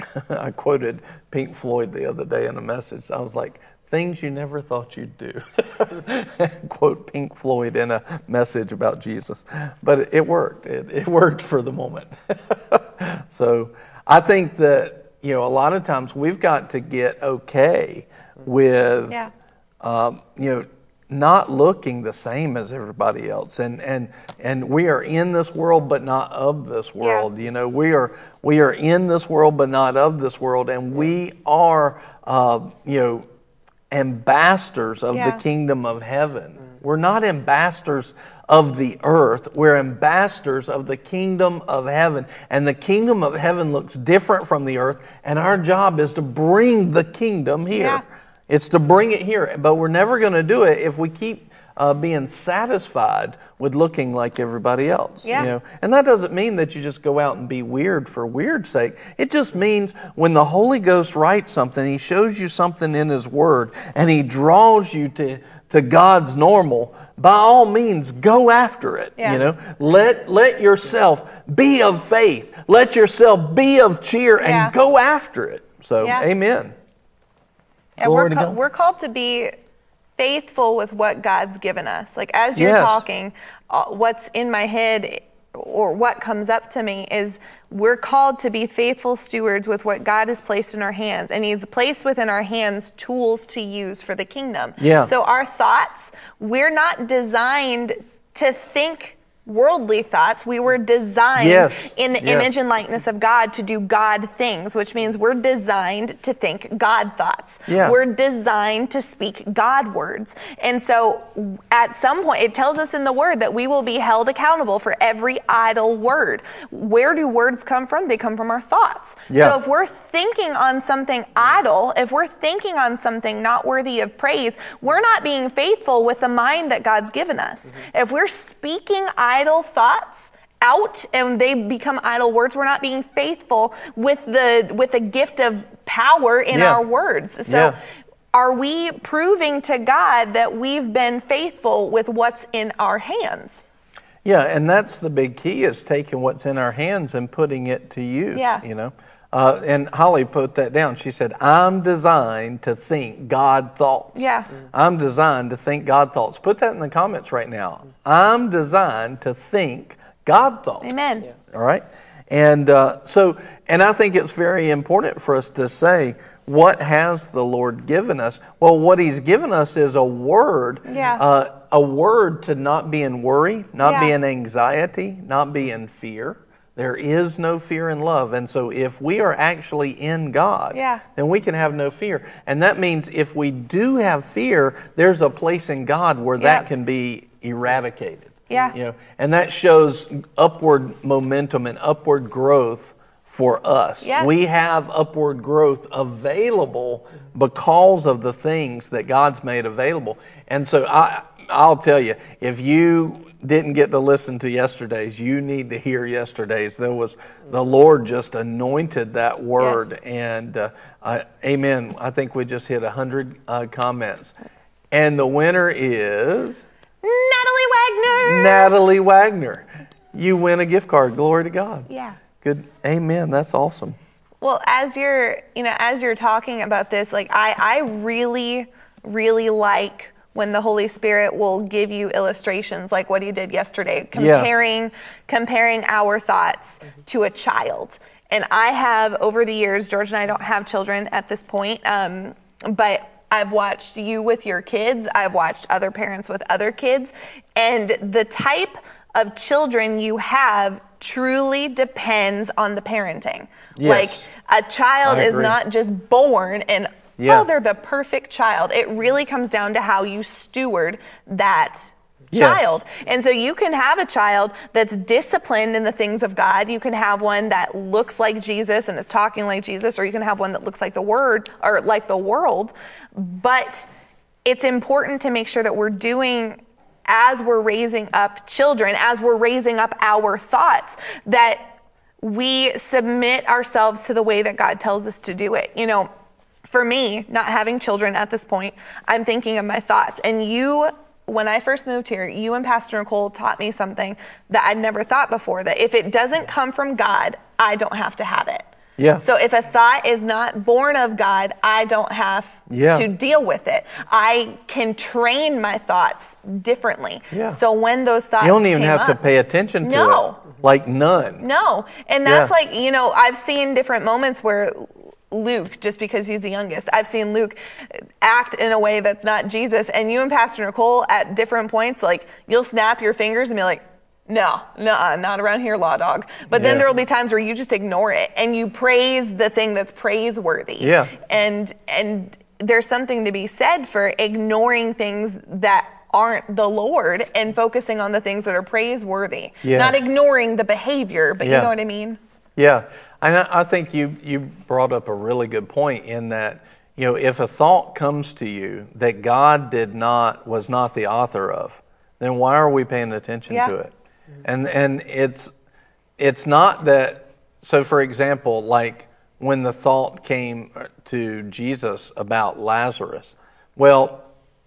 *laughs* I quoted Pink Floyd the other day in a message. I was like, things you never thought you'd do. *laughs* Quote Pink Floyd in a message about Jesus. But it worked. It, it worked for the moment. *laughs* so I think that, you know, a lot of times we've got to get okay with, Yeah. um, you know, not looking the same as everybody else. And and and we are in this world but not of this world. You know we are we are in this world but not of this world. And we are uh, you know ambassadors of Yeah. the kingdom of heaven. We're not ambassadors of the earth. We're ambassadors of the kingdom of heaven. And the kingdom of heaven looks different from the earth. And our job is to bring the kingdom here. Yeah. It's to bring it here, but we're never going to do it if we keep uh, being satisfied with looking like everybody else. Yeah. You know, and that doesn't mean that you just go out and be weird for weird's sake. It just means when the Holy Ghost writes something, He shows you something in His Word, and He draws you to to God's normal. By all means, go after it. Yeah. You know, let let yourself be of faith. Let yourself be of cheer, and Yeah. go after it. So. Amen. And Glory we're, ca- we're called to be faithful with what God's given us. Like as you're Yes. talking, uh, what's in my head or what comes up to me is we're called to be faithful stewards with what God has placed in our hands. And He's placed within our hands tools to use for the kingdom. Yeah. So our thoughts, we're not designed to think worldly thoughts. We were designed Yes. in the Yes. image and likeness of God to do God things, which means we're designed to think God thoughts. Yeah. We're designed to speak God words. And so at some point, it tells us in the word that we will be held accountable for every idle word. Where do words come from? They come from our thoughts. Yeah. So if we're thinking on something idle, if we're thinking on something not worthy of praise, we're not being faithful with the mind that God's given us. Mm-hmm. If we're speaking idle thoughts, out and they become idle words, we're not being faithful with the with the gift of power in Yeah. our words. So Yeah. are we proving to God that we've been faithful with what's in our hands? Yeah, and that's the big key is taking what's in our hands and putting it to use. Yeah. You know, uh, and Holly put that down. She said, "I'm designed to think God thoughts." Yeah. I'm designed to think God thoughts. Put that in the comments right now. I'm designed to think God thoughts. Amen. All right. And uh, so, and I think it's very important for us to say, what has the Lord given us? Well, what He's given us is a word, Yeah. uh, a word to not be in worry, not be in anxiety, not be in fear. There is no fear in love. And so, if we are actually in God, Yeah. then we can have no fear. And that means if we do have fear, there's a place in God where that can be eradicated. Yeah. You know, and that shows upward momentum and upward growth for us. Yeah. We have upward growth available because of the things that God's made available. And so I I'll tell you, if you didn't get to listen to yesterday's, you need to hear yesterday's. There was the Lord just anointed that word, and uh, uh, Amen. I think we just hit a hundred uh, comments, and the winner is Natalie Wagner. Natalie Wagner. You win a gift card. Glory to God. Yeah. Good. Amen. That's awesome. Well, as you're, you know, as you're talking about this, like I, I really, really like when the Holy Spirit will give you illustrations, like what He did yesterday, Yeah. comparing, comparing our thoughts to a child. And I have over the years, George and I don't have children at this point, um, but I've watched you with your kids. I've watched other parents with other kids, and the type of children you have truly depends on the parenting. Yes. Like a child is not just born and Yeah. oh they're the perfect child. It really comes down to how you steward that Yes. child. And so you can have a child that's disciplined in the things of God. You can have one that looks like Jesus and is talking like Jesus, or you can have one that looks like the word or like the world. But it's important to make sure that we're doing as we're raising up children, as we're raising up our thoughts, that we submit ourselves to the way that God tells us to do it. You know, for me, not having children at this point, I'm thinking of my thoughts. And you, when I first moved here, you and Pastor Nicole taught me something that I'd never thought before that if it doesn't come from God, I don't have to have it. Yeah. So if a thought is not born of God, I don't have Yeah. to deal with it. I can train my thoughts differently. Yeah. So when those thoughts You don't even have to pay attention to No. it. Like none. no. And that's Yeah. like, you know, I've seen different moments where Luke, just because he's the youngest, I've seen Luke act in a way that's not Jesus. And you and Pastor Nicole at different points, like, you'll snap your fingers and be like, no, no, not around here, law dog. But then Yeah. there will be times where you just ignore it and you praise the thing that's praiseworthy. Yeah. And and there's something to be said for ignoring things that aren't the Lord and focusing on the things that are praiseworthy. Yes. Not ignoring the behavior, but you know what I mean? Yeah, and I, I think you you brought up a really good point in that you know if a thought comes to you that God did not was not the author of, then why are we paying attention Yeah. to it? And and it's it's not that. So, for example, like when the thought came to Jesus about Lazarus, well,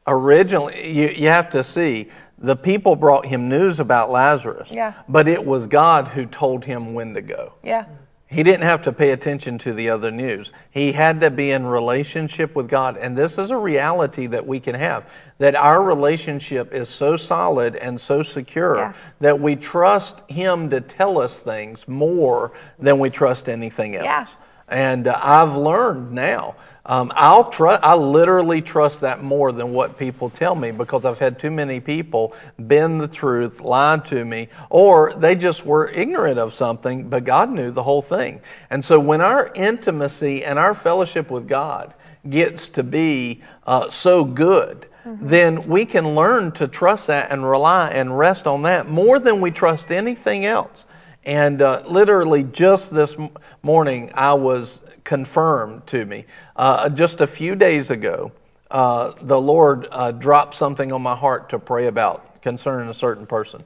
originally you, you have to see the people brought him news about Lazarus, Yeah. but it was God who told him when to go. Yeah. He didn't have to pay attention to the other news. He had to be in relationship with God. And this is a reality that we can have that our relationship is so solid and so secure Yeah. that we trust Him to tell us things more than we trust anything else. Yeah. And uh, I've learned now. Um, I'll trust. I literally trust that more than what people tell me because I've had too many people bend the truth, lie to me, or they just were ignorant of something, but God knew the whole thing. And so when our intimacy and our fellowship with God gets to be uh, so good, then we can learn to trust that and rely and rest on that more than we trust anything else. And uh, literally, just this m- morning, I was confirmed to me. Uh, just a few days ago, uh, the Lord uh, dropped something on my heart to pray about concerning a certain person.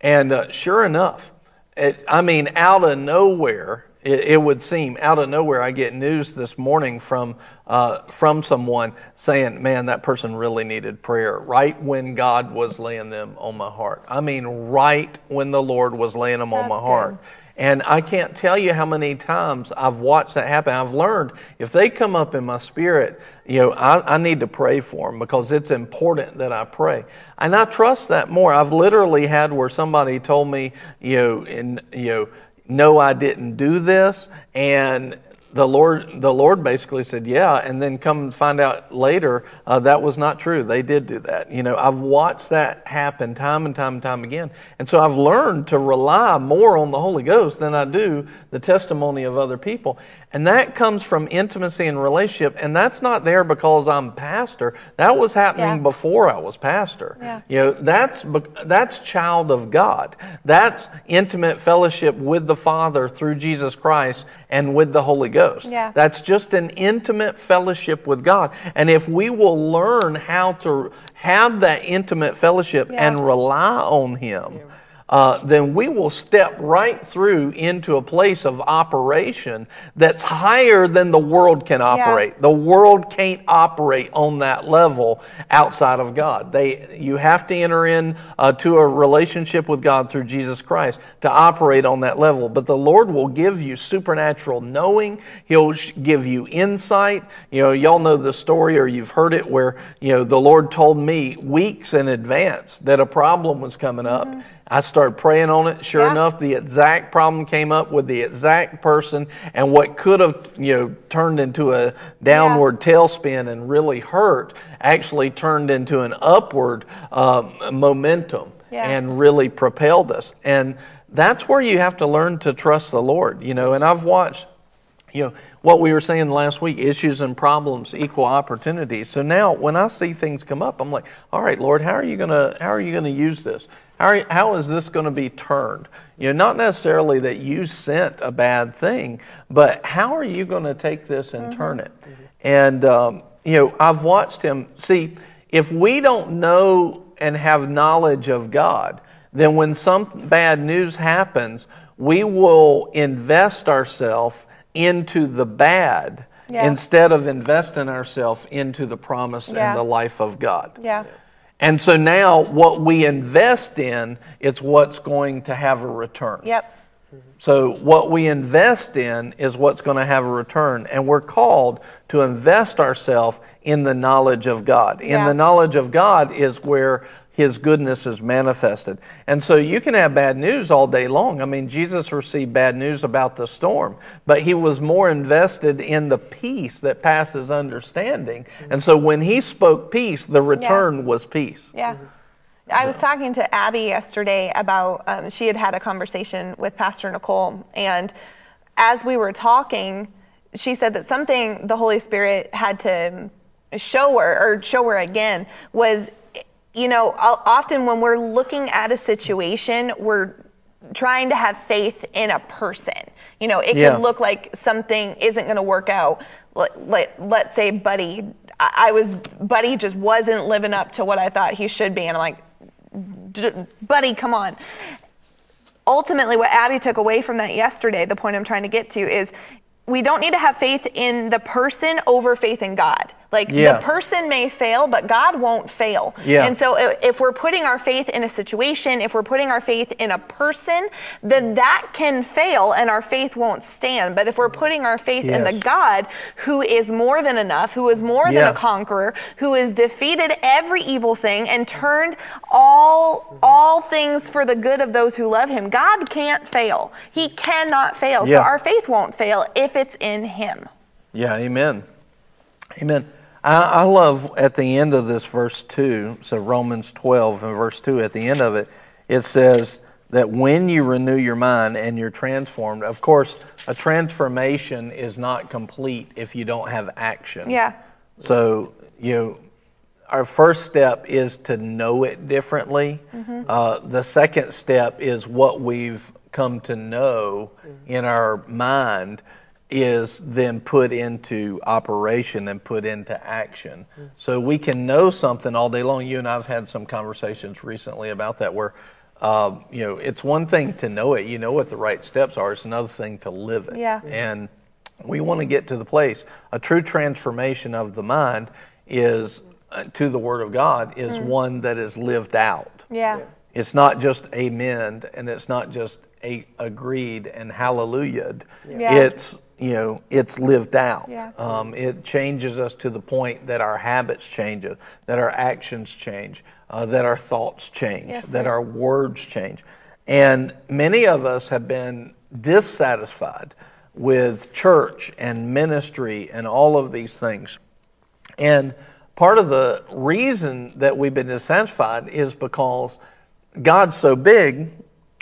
And uh, sure enough, it, I mean, out of nowhere, it, it, would seem out of nowhere. I get news this morning from uh, from someone saying, "Man, that person really needed prayer." Right when God was laying them on my heart. I mean, right when the Lord was laying them That's on my heart. And I can't tell you how many times I've watched that happen. I've learned if they come up in my spirit, you know, I, I, need to pray for them because it's important that I pray. And I trust that more. I've literally had where somebody told me, you know, in, you know, no, I didn't do this. And the Lord, the Lord basically said, "Yeah," and then come find out later uh, that was not true. They did do that. You know, I've watched that happen time and time and time again, and so I've learned to rely more on the Holy Ghost than I do the testimony of other people. And that comes from intimacy and relationship. And that's not there because I'm pastor. That was happening Yeah. before I was pastor. Yeah. You know, that's, that's child of God. That's intimate fellowship with the Father through Jesus Christ and with the Holy Ghost. Yeah. That's just an intimate fellowship with God. And if we will learn how to have that intimate fellowship Yeah. and rely on Him, uh, then we will step right through into a place of operation that's higher than the world can operate. The world can't operate on that level outside of God. They, you have to enter in uh, to a relationship with God through Jesus Christ to operate on that level. But the Lord will give you supernatural knowing. He'll sh- give you insight. You know, y'all know the story or you've heard it where, you know, the Lord told me weeks in advance that a problem was coming up. I started praying on it. Sure Yeah. enough, the exact problem came up with the exact person, and what could have you know turned into a downward tailspin and really hurt actually turned into an upward um, momentum Yeah. and really propelled us. And that's where you have to learn to trust the Lord. You know, and I've watched you know what we were saying last week issues and problems equal opportunities so now when i see things come up i'm like all right lord how are you going to how are you going to use this how, are, how is this going to be turned you know not necessarily that you sent a bad thing but how are you going to take this and turn it and um, you know i've watched him see if we don't know and have knowledge of god then when some bad news happens we will invest ourselves into the bad Yeah. instead of investing ourselves into the promise Yeah. and the life of God. Yeah. And so now what we invest in, it's what's going to have a return. Yep. So what we invest in is what's going to have a return. And we're called to invest ourselves in the knowledge of God. In Yeah. the knowledge of God is where his goodness is manifested. And so you can have bad news all day long. I mean, Jesus received bad news about the storm, but he was more invested in the peace that passes understanding. And so when he spoke peace, the return was peace. Yeah. I was talking to Abby yesterday about, um, she had had a conversation with Pastor Nicole, and as we were talking, she said that something the Holy Spirit had to show her, or show her again, was, you know, often when we're looking at a situation, we're trying to have faith in a person. You know, it Yeah. could look like something isn't going to work out. Let, let, let's say Buddy, I was, Buddy just wasn't living up to what I thought he should be. And I'm like, "D- Buddy, come on. Ultimately, what Abby took away from that yesterday, the point I'm trying to get to is we don't need to have faith in the person over faith in God. Like Yeah. the person may fail, but God won't fail. Yeah. And so if we're putting our faith in a situation, if we're putting our faith in a person, then that can fail and our faith won't stand. But if we're putting our faith in the God who is more than enough, who is more Yeah. than a conqueror, who has defeated every evil thing and turned all all things for the good of those who love him. God can't fail. He cannot fail. So our faith won't fail if it's in him. Yeah, amen. Amen. I, I love at the end of this verse 2, so Romans 12 and verse 2, at the end of it, it says that when you renew your mind and you're transformed, of course, a transformation is not complete if you don't have action. Yeah. So, you know, our first step is to know it differently. Uh, the second step is what we've come to know in our mind is then put into operation and put into action. So we can know something all day long. You and I have had some conversations recently about that where um, you know, it's one thing to know it. You know what the right steps are. It's another thing to live it. Yeah. And we want to get to the place. A true transformation of the mind is uh, to the Word of God is one that is lived out. Yeah. It's not just amen and it's not just a, agreed and hallelujah. Yeah. It's you know it's lived out. Yeah. Um, it changes us to the point that our habits change, that our actions change, uh, that our thoughts change, Yes, that our words change, and many of us have been dissatisfied with church and ministry and all of these things. And part of the reason that we've been dissatisfied is because God's so big.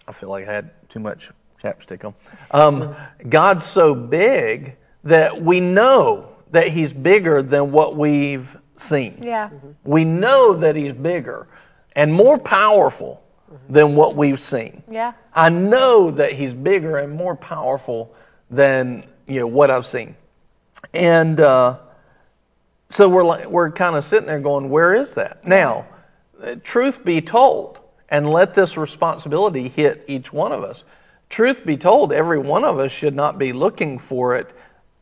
I feel like I had too much chapstick on. Um, God's so big that we know that He's bigger than what we've seen. Yeah. We know that He's bigger and more powerful than what we've seen. Yeah. I know that He's bigger and more powerful than you know what I've seen. And uh, so we're like, we're kind of sitting there going, where is that? Now, uh, truth be told, and let this responsibility hit each one of us. Truth be told, every one of us should not be looking for it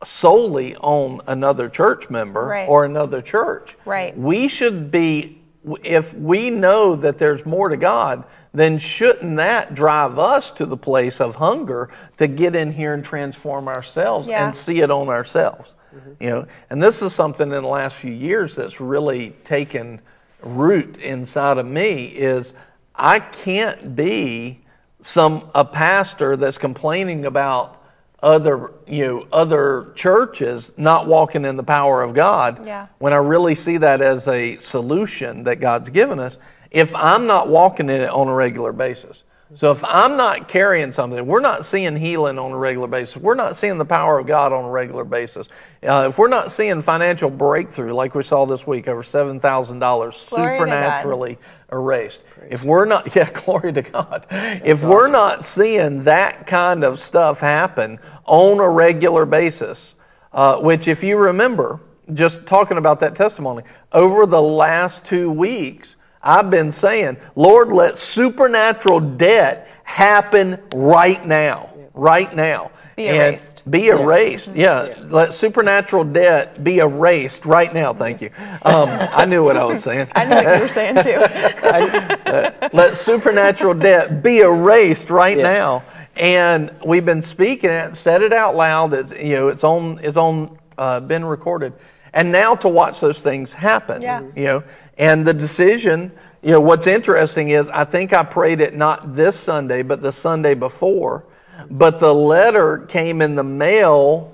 solely on another church member Right. or another church. Right. We should be, if we know that there's more to God, then shouldn't that drive us to the place of hunger to get in here and transform ourselves Yeah. and see it on ourselves? Mm-hmm. You know, and this is something in the last few years that's really taken root inside of me is I can't be some a pastor that's complaining about other you know other churches not walking in the power of God Yeah. when I really see that as a solution that God's given us if I'm not walking in it on a regular basis. So if I'm not carrying something, we're not seeing healing on a regular basis. We're not seeing the power of God on a regular basis. Uh, if we're not seeing financial breakthrough like we saw this week, over seven thousand dollars Glory to God. supernaturally erased. If we're not, *laughs* yeah, glory to God. if we're not seeing that kind of stuff happen on a regular basis, uh, which if you remember, just talking about that testimony, over the last two weeks, I've been saying, Lord, let supernatural debt happen right now. Right now. Be And erased. Be erased. Yeah. Let supernatural debt be erased right now. Thank you. Um, I knew what I was saying. *laughs* I knew what you were saying too. *laughs* Let supernatural debt be erased right now. And we've been speaking it, said it out loud. It's you know, it's on, it's on, uh, been recorded. And now to watch those things happen. Yeah. You know, and the decision. You know, what's interesting is I think I prayed it not this Sunday, but the Sunday before. But the letter came in the mail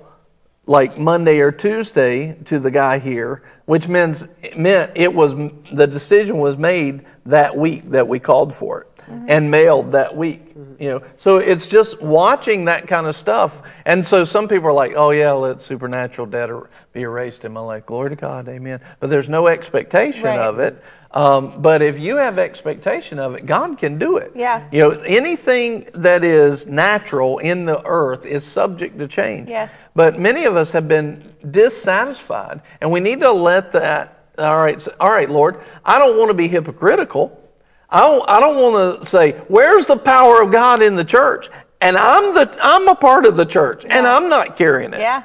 like Monday or Tuesday to the guy here, which means meant it was the decision was made that week that we called for it and mailed that week. You know, so it's just watching that kind of stuff. And so some people are like, "Oh yeah, let supernatural debt be erased in my life." Glory to God, Amen. But there's no expectation Right. of it. Um, but if you have expectation of it, God can do it. Yeah. You know, anything that is natural in the earth is subject to change. Yes. But many of us have been dissatisfied, and we need to let that. All right, all right, Lord. I don't want to be hypocritical. I don't. I don't want to say, "Where's the power of God in the church?" And I'm the. I'm a part of the church, and I'm not carrying it. Yeah.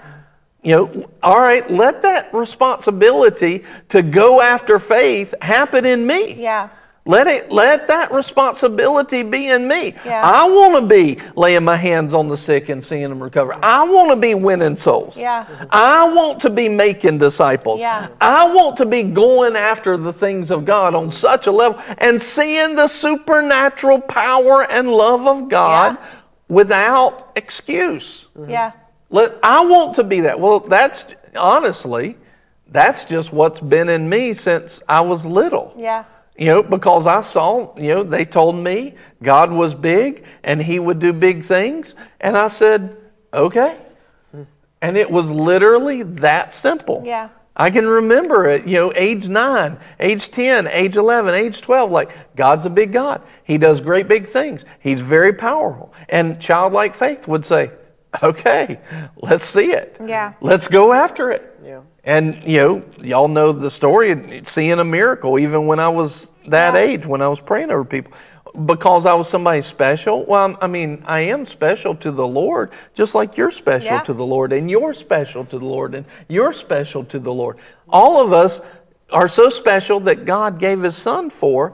You know, all right, let that responsibility to go after faith happen in me. Yeah. Let it let that responsibility be in me. Yeah. I want to be laying my hands on the sick and seeing them recover. I want to be winning souls. Yeah. I want to be making disciples. Yeah. I want to be going after the things of God on such a level and seeing the supernatural power and love of God Yeah. without excuse. Mm-hmm. Yeah. Let, I want to be that. Well, that's honestly, that's just what's been in me since I was little. Yeah. You know, because I saw, you know, they told me God was big and He would do big things. And I said, okay. And it was literally that simple. Yeah. I can remember it, you know, age nine, age 10, age 11, age 12. Like, God's a big God. He does great big things. He's very powerful. And childlike faith would say, okay, let's see it. Yeah. Let's go after it. And, you know, y'all know the story, seeing a miracle, even when I was that Yeah. age, when I was praying over people. because I was somebody special. Well, I mean, I am special to the Lord, just like you're special Yeah. to the Lord, and you're special to the Lord, and you're special to the Lord. All of us are so special that God gave His Son for.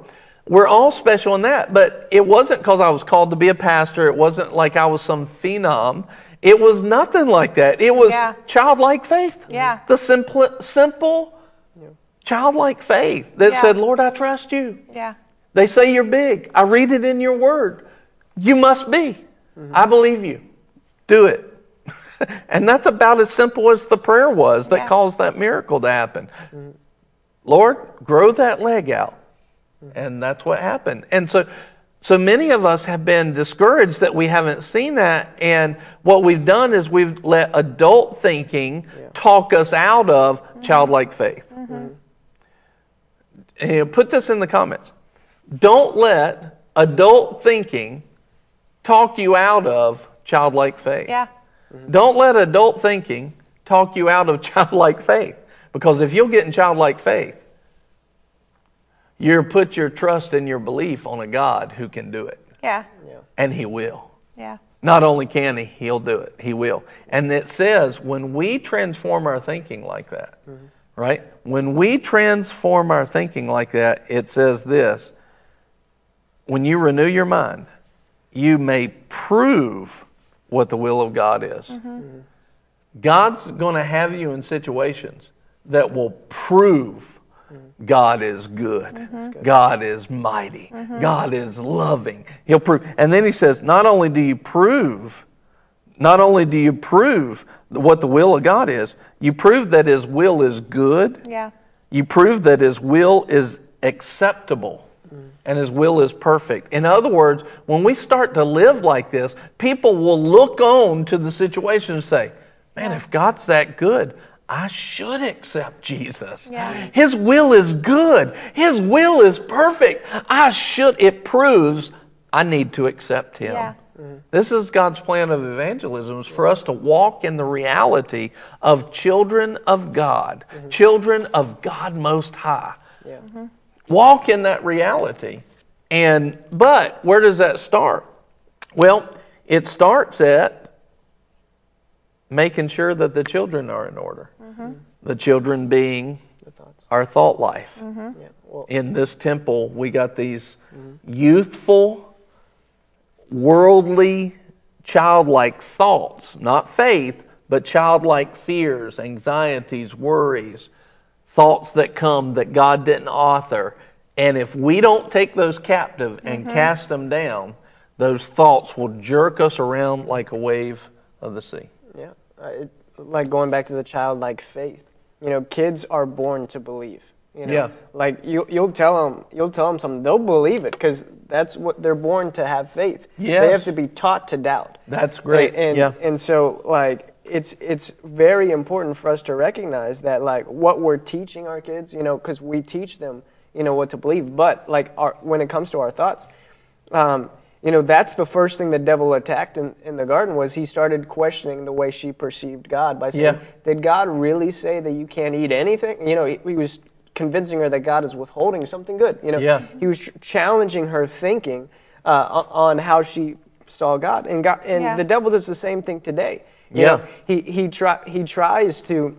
We're all special in that, but it wasn't because I was called to be a pastor. It wasn't like I was some phenom. It was nothing like that. It was Yeah. childlike faith. Yeah. The simple, simple, childlike faith that Yeah. said, "Lord, I trust you." Yeah. They say you're big. I read it in your word. You must be. Mm-hmm. I believe you. Do it. *laughs* and that's about as simple as the prayer was that Yeah. caused that miracle to happen. Mm-hmm. Lord, grow that leg out. Mm-hmm. And that's what happened. And so so many of us have been discouraged that we haven't seen that and what we've done is we've let adult thinking talk us out of mm-hmm. childlike faith. Mm-hmm. And you know, put this in the comments. Don't let adult thinking talk you out of childlike faith. Yeah. Mm-hmm. Don't let adult thinking talk you out of *laughs* childlike faith. Because if you'll get in childlike faith, you're put your trust and your belief on a God who can do it. Yeah. And he will. Yeah. Not only can he, he'll do it. He will. And it says when we transform our thinking like that, mm-hmm. right? When we transform our thinking like that, it says this when you renew your mind, you may prove what the will of God is. Mm-hmm. God's going to have you in situations that will prove God is good. God is mighty. Mm-hmm. God is loving. He'll prove. And then he says, not only do you prove, not only do you prove what the will of God is, you prove that his will is good. Yeah. You prove that his will is acceptable mm. and his will is perfect. In other words, when we start to live like this, people will look on to the situation and say, Man, if God's that good, I should accept Jesus. Yeah. His will is good. His will is perfect. I should. It proves I need to accept Him. Yeah. This is God's plan of evangelism is for us to walk in the reality of children of God, mm-hmm. children of God Most High. Mm-hmm. Walk in that reality. And but where does that start? Well, it starts at making sure that the children are in order. Mm-hmm. The children being our thought life. Mm-hmm. Yeah, well, In this temple, we got these youthful, worldly, childlike thoughts, not faith, but childlike fears, anxieties, worries, thoughts that come that God didn't author. And if we don't take those captive and mm-hmm. cast them down, those thoughts will jerk us around like a wave of the sea. yeah. Uh, it, like going back to the childlike faith. You know, kids are born to believe. You know, Yeah. like you, you'll tell them, you'll tell them something, they'll believe it because that's what they're born to have faith. Yeah, They have to be taught to doubt. That's great. And, and, yeah. and so like it's it's very important for us to recognize that like what we're teaching our kids, you know, because we teach them, you know, what to believe. But like our, when it comes to our thoughts, um, you know, that's the first thing the devil attacked in, in the garden was he started questioning the way she perceived God by saying, Yeah. "Did God really say that you can't eat anything?" You know, he, he was convincing her that God is withholding something good. You know, Yeah. he was ch- challenging her thinking uh, on how she saw God, and God, and Yeah. the devil does the same thing today. You Yeah. know, he he try, he tries to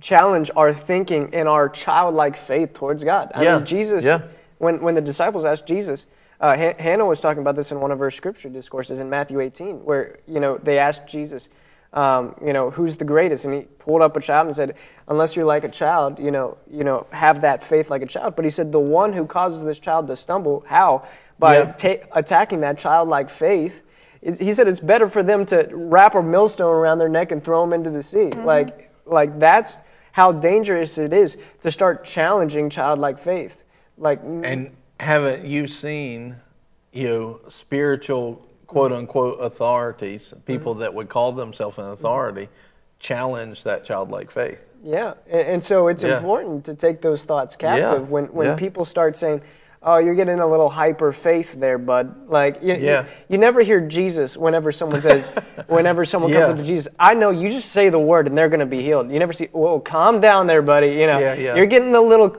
challenge our thinking and our childlike faith towards God. I Yeah. mean, Jesus. Yeah. When when the disciples asked Jesus, uh, Han- Hannah was talking about this in one of her scripture discourses in Matthew 18, where you know they asked Jesus, um, you know, who's the greatest, and he pulled up a child and said, unless you're like a child, you know, you know, have that faith like a child. But he said the one who causes this child to stumble, how by Yeah. ta- attacking that childlike faith. He said it's better for them to wrap a millstone around their neck and throw them into the sea. Like, like that's how dangerous it is to start challenging childlike faith. Like, And haven't you seen, you know, spiritual quote unquote authorities, mm-hmm. people that would call themselves an mm-hmm. authority, challenge that childlike faith? Yeah, and, and so it's Yeah. important to take those thoughts captive Yeah, when when yeah. people start saying, "Oh, you're getting a little hyper faith there, bud." Like, you, you- Yeah. you, never hear Jesus whenever someone says, *laughs* whenever someone comes up to Jesus, I know you just say the word and they're going to be healed. You never see, "Whoa, calm down there, buddy." You know, you're getting a little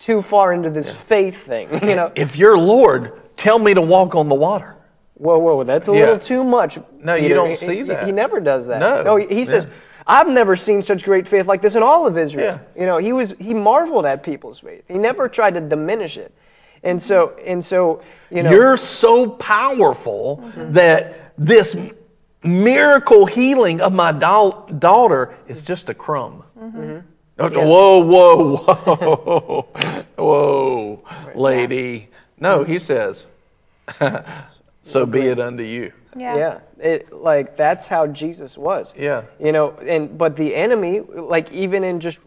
too far into this faith thing. *laughs* You know, If you're Lord, tell me to walk on the water. Whoa, whoa, that's a Yeah. little too much. No, you don't He- see that. He never does that. No. he, he says, Yeah. "I've never seen such great faith like this in all of Israel." Yeah. You know, he was he marveled at people's faith. He never tried to diminish it, and so and so you know. You're so powerful mm-hmm. that this miracle healing of my dau- daughter is just a crumb. Mm-hmm. Mm-hmm. Whoa, whoa, whoa, *laughs* whoa, lady. No, he mm-hmm. says, *laughs* so be it unto you. Yeah. Yeah, it, like that's how Jesus was. Yeah. you know, and but the enemy, like even in just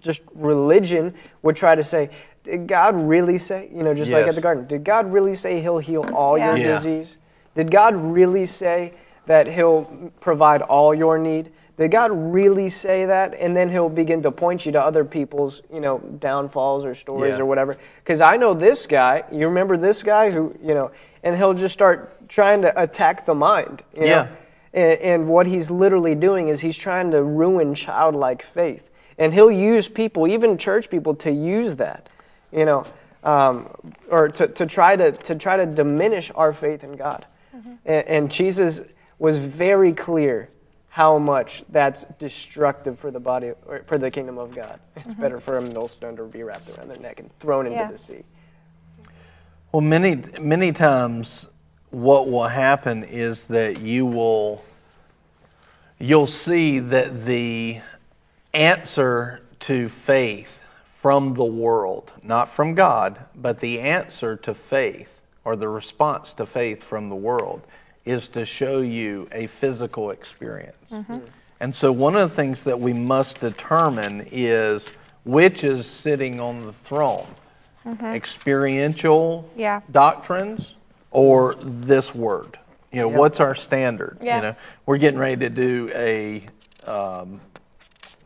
just religion, would try to say, did God really say? You know, just like at the garden, did God really say He'll heal all your Yeah. Yeah. disease? Did God really say that He'll provide all your need? Did God really say that? And then He'll begin to point you to other people's, you know, downfalls or stories Yeah. or whatever. Because I know this guy. You remember this guy who, you know, and he'll just start trying to attack the mind. You know? Yeah. And, and what he's literally doing is he's trying to ruin childlike faith. And he'll use people, even church people, to use that, you know, um, or to, to, try to, to try to diminish our faith in God. And, and Jesus was very clear how much that's destructive for the body, or for the kingdom of God. It's mm-hmm. better for a millstone to be wrapped around their neck and thrown into Yeah. the sea. Well, many many times, what will happen is that you will you'll see that the answer to faith from the world, not from God, but the answer to faith or the response to faith from the world is to show you a physical experience. And so, one of the things that we must determine is which is sitting on the throne experiential Yeah. doctrines or this word? You know, what's our standard? Yeah. You know, we're getting ready to do a um,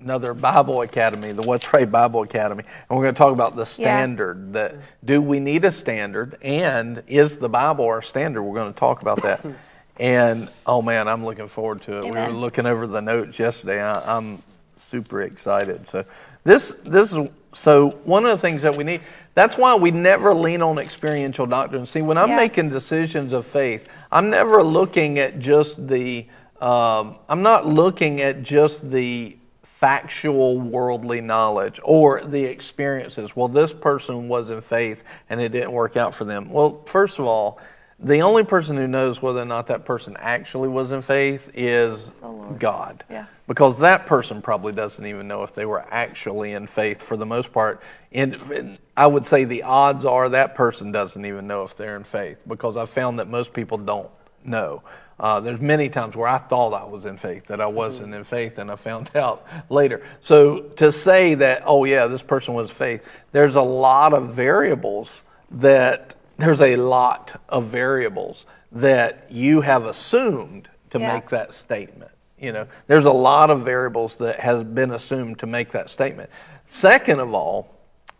another Bible Academy, the What's Right Bible Academy, and we're going to talk about the standard. That do we need a standard, and is the Bible our standard? We're going to talk about that. *laughs* And oh man, I'm looking forward to it. We were looking over the notes yesterday. I, I'm super excited. So this this is so one of the things that we need. That's why we never lean on experiential doctrine. See, when I'm Yeah. making decisions of faith, I'm never looking at just the. Um, I'm not looking at just the factual worldly knowledge or the experiences. Well, this person was in faith and it didn't work out for them. Well, first of all, the only person who knows whether or not that person actually was in faith is God. Yeah. Because that person probably doesn't even know if they were actually in faith for the most part. And, and I would say the odds are that person doesn't even know if they're in faith because I've found that most people don't know. Uh, there's many times where I thought I was in faith, that I wasn't in faith, and I found *laughs* out later. So to say that, oh yeah, this person was faith, there's a lot of variables that there's a lot of variables that you have assumed to Yeah. make that statement. You know, there's a lot of variables that has been assumed to make that statement. Second of all,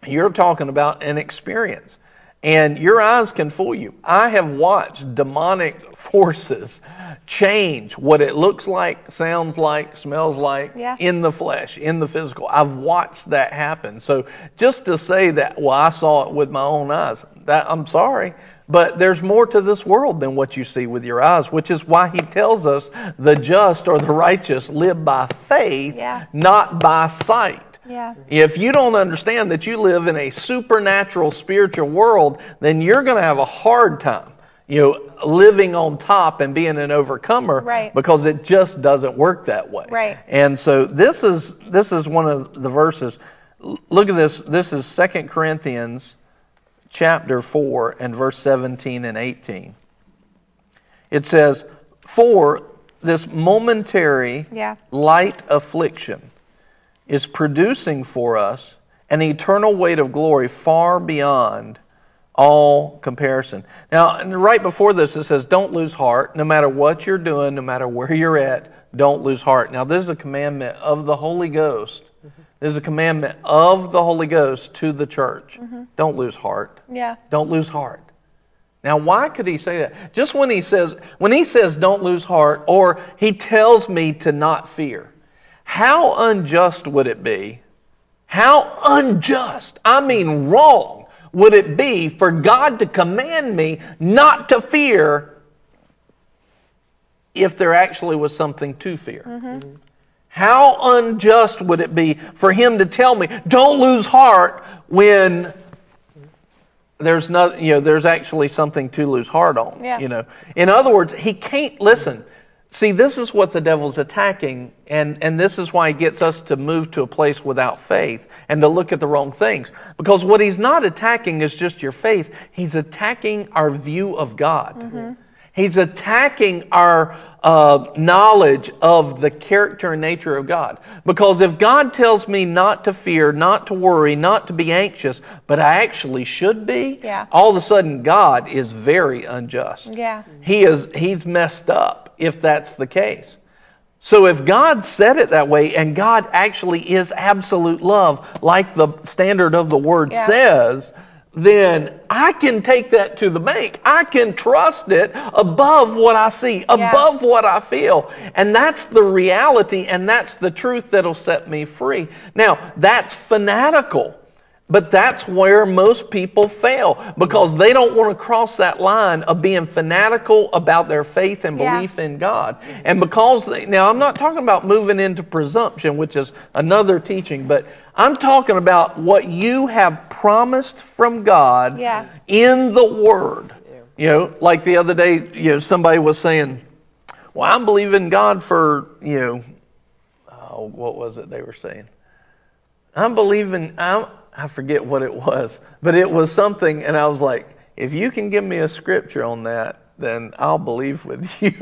you're talking about an experience. And your eyes can fool you. I have watched demonic *laughs* forces change what it looks like, sounds like, smells like Yeah. in the flesh, in the physical. I've watched that happen. So just to say that, well, I saw it with my own eyes, that I'm sorry. But there's more to this world than what you see with your eyes, which is why he tells us the just or the righteous live by faith, Yeah. not by sight. Yeah. If you don't understand that you live in a supernatural spiritual world, then you're going to have a hard time, you know, living on top and being an overcomer Right. because it just doesn't work that way. Right. And so this is this is one of the verses. Look at this. This is 2 Corinthians chapter 4 and verse 17 and 18. It says, "For this momentary Yeah. light affliction is producing for us an eternal weight of glory far beyond all comparison. Now, right before this, it says, Don't lose heart. No matter what you're doing, no matter where you're at, don't lose heart. Now, this is a commandment of the Holy Ghost. This is a commandment of the Holy Ghost to the church. Mm-hmm. Don't lose heart. Yeah. Don't lose heart. Now, why could he say that? Just when he says, when he says don't lose heart, or he tells me to not fear, how unjust would it be? How unjust, I mean wrong, would it be for God to command me not to fear if there actually was something to fear? Mm-hmm. How unjust would it be for him to tell me, don't lose heart when there's no, you know, there's actually something to lose heart on. Yeah. You know, in other words, he can't listen. See, this is what the devil's attacking, and, and this is why he gets us to move to a place without faith and to look at the wrong things. Because what he's not attacking is just your faith, he's attacking our view of God. Mm-hmm. He's attacking our uh, knowledge of the character and nature of God. Because if God tells me not to fear, not to worry, not to be anxious, but I actually should be, Yeah. all of a sudden God is very unjust. Yeah. He is he's messed up if that's the case. So if God said it that way and God actually is absolute love like the standard of the word Yeah. says, then I can take that to the bank. I can trust it above what I see, above what I feel. And that's the reality and that's the truth that'll set me free. Now, that's fanatical. But that's where most people fail because they don't want to cross that line of being fanatical about their faith and Yeah. belief in God. And because they, now I'm not talking about moving into presumption, which is another teaching, but I'm talking about what you have promised from God Yeah. in the Word. You know, like the other day, you know, somebody was saying, "Well, I'm believing God for you know, oh, what was it they were saying? I'm believing, I'm, I forget what it was, but it was something, and I was like, if you can give me a scripture on that, then I'll believe with *laughs* you.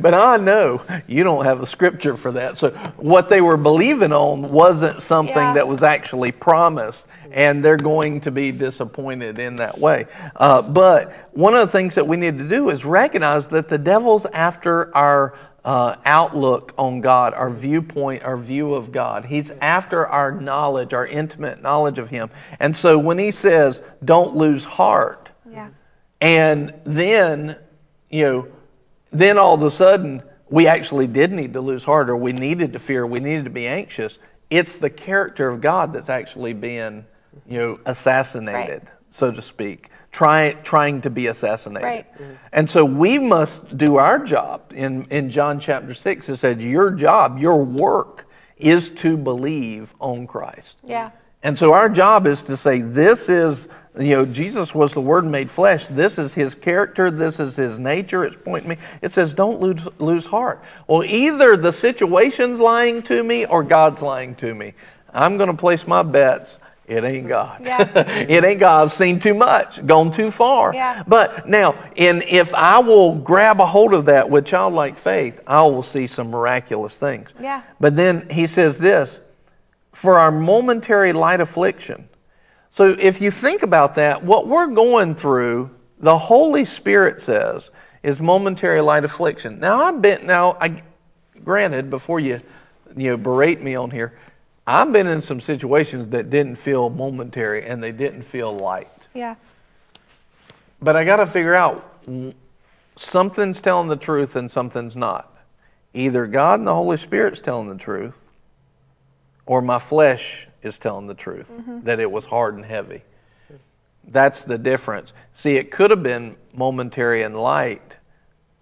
but I know you don't have a scripture for that. So what they were believing on wasn't something Yeah. that was actually promised, and they're going to be disappointed in that way. Uh, but one of the things that we need to do is recognize that the devil's after our uh, outlook on God, our viewpoint, our view of God. He's after our knowledge, our intimate knowledge of Him. And so when He says, don't lose heart, Yeah. and then, you know, then all of a sudden we actually did need to lose heart or we needed to fear, we needed to be anxious. It's the character of God that's actually being, you know, assassinated, Right. so to speak, try, trying to be assassinated. Right. And so we must do our job. In, in John chapter 6, it says, Your job, your work is to believe on Christ. Yeah. And so our job is to say, This is, you know, Jesus was the Word made flesh. This is His character. This is His nature. It's pointing me. It says, Don't lose, lose heart. Well, either the situation's lying to me or God's lying to me. I'm going to place my bets. It ain't God. Yeah. *laughs* it ain't God. I've seen too much, gone too far. Yeah. But now, in if I will grab a hold of that with childlike faith, I will see some miraculous things. Yeah. But then he says this for our momentary light affliction. So if you think about that, what we're going through, the Holy Spirit says, is momentary light affliction. Now I've been now I granted before you you know berate me on here, I've been in some situations that didn't feel momentary and they didn't feel light. Yeah. But I got to figure out something's telling the truth and something's not. Either God and the Holy Spirit's telling the truth, or my flesh is telling the truth mm-hmm. that it was hard and heavy. That's the difference. See, it could have been momentary and light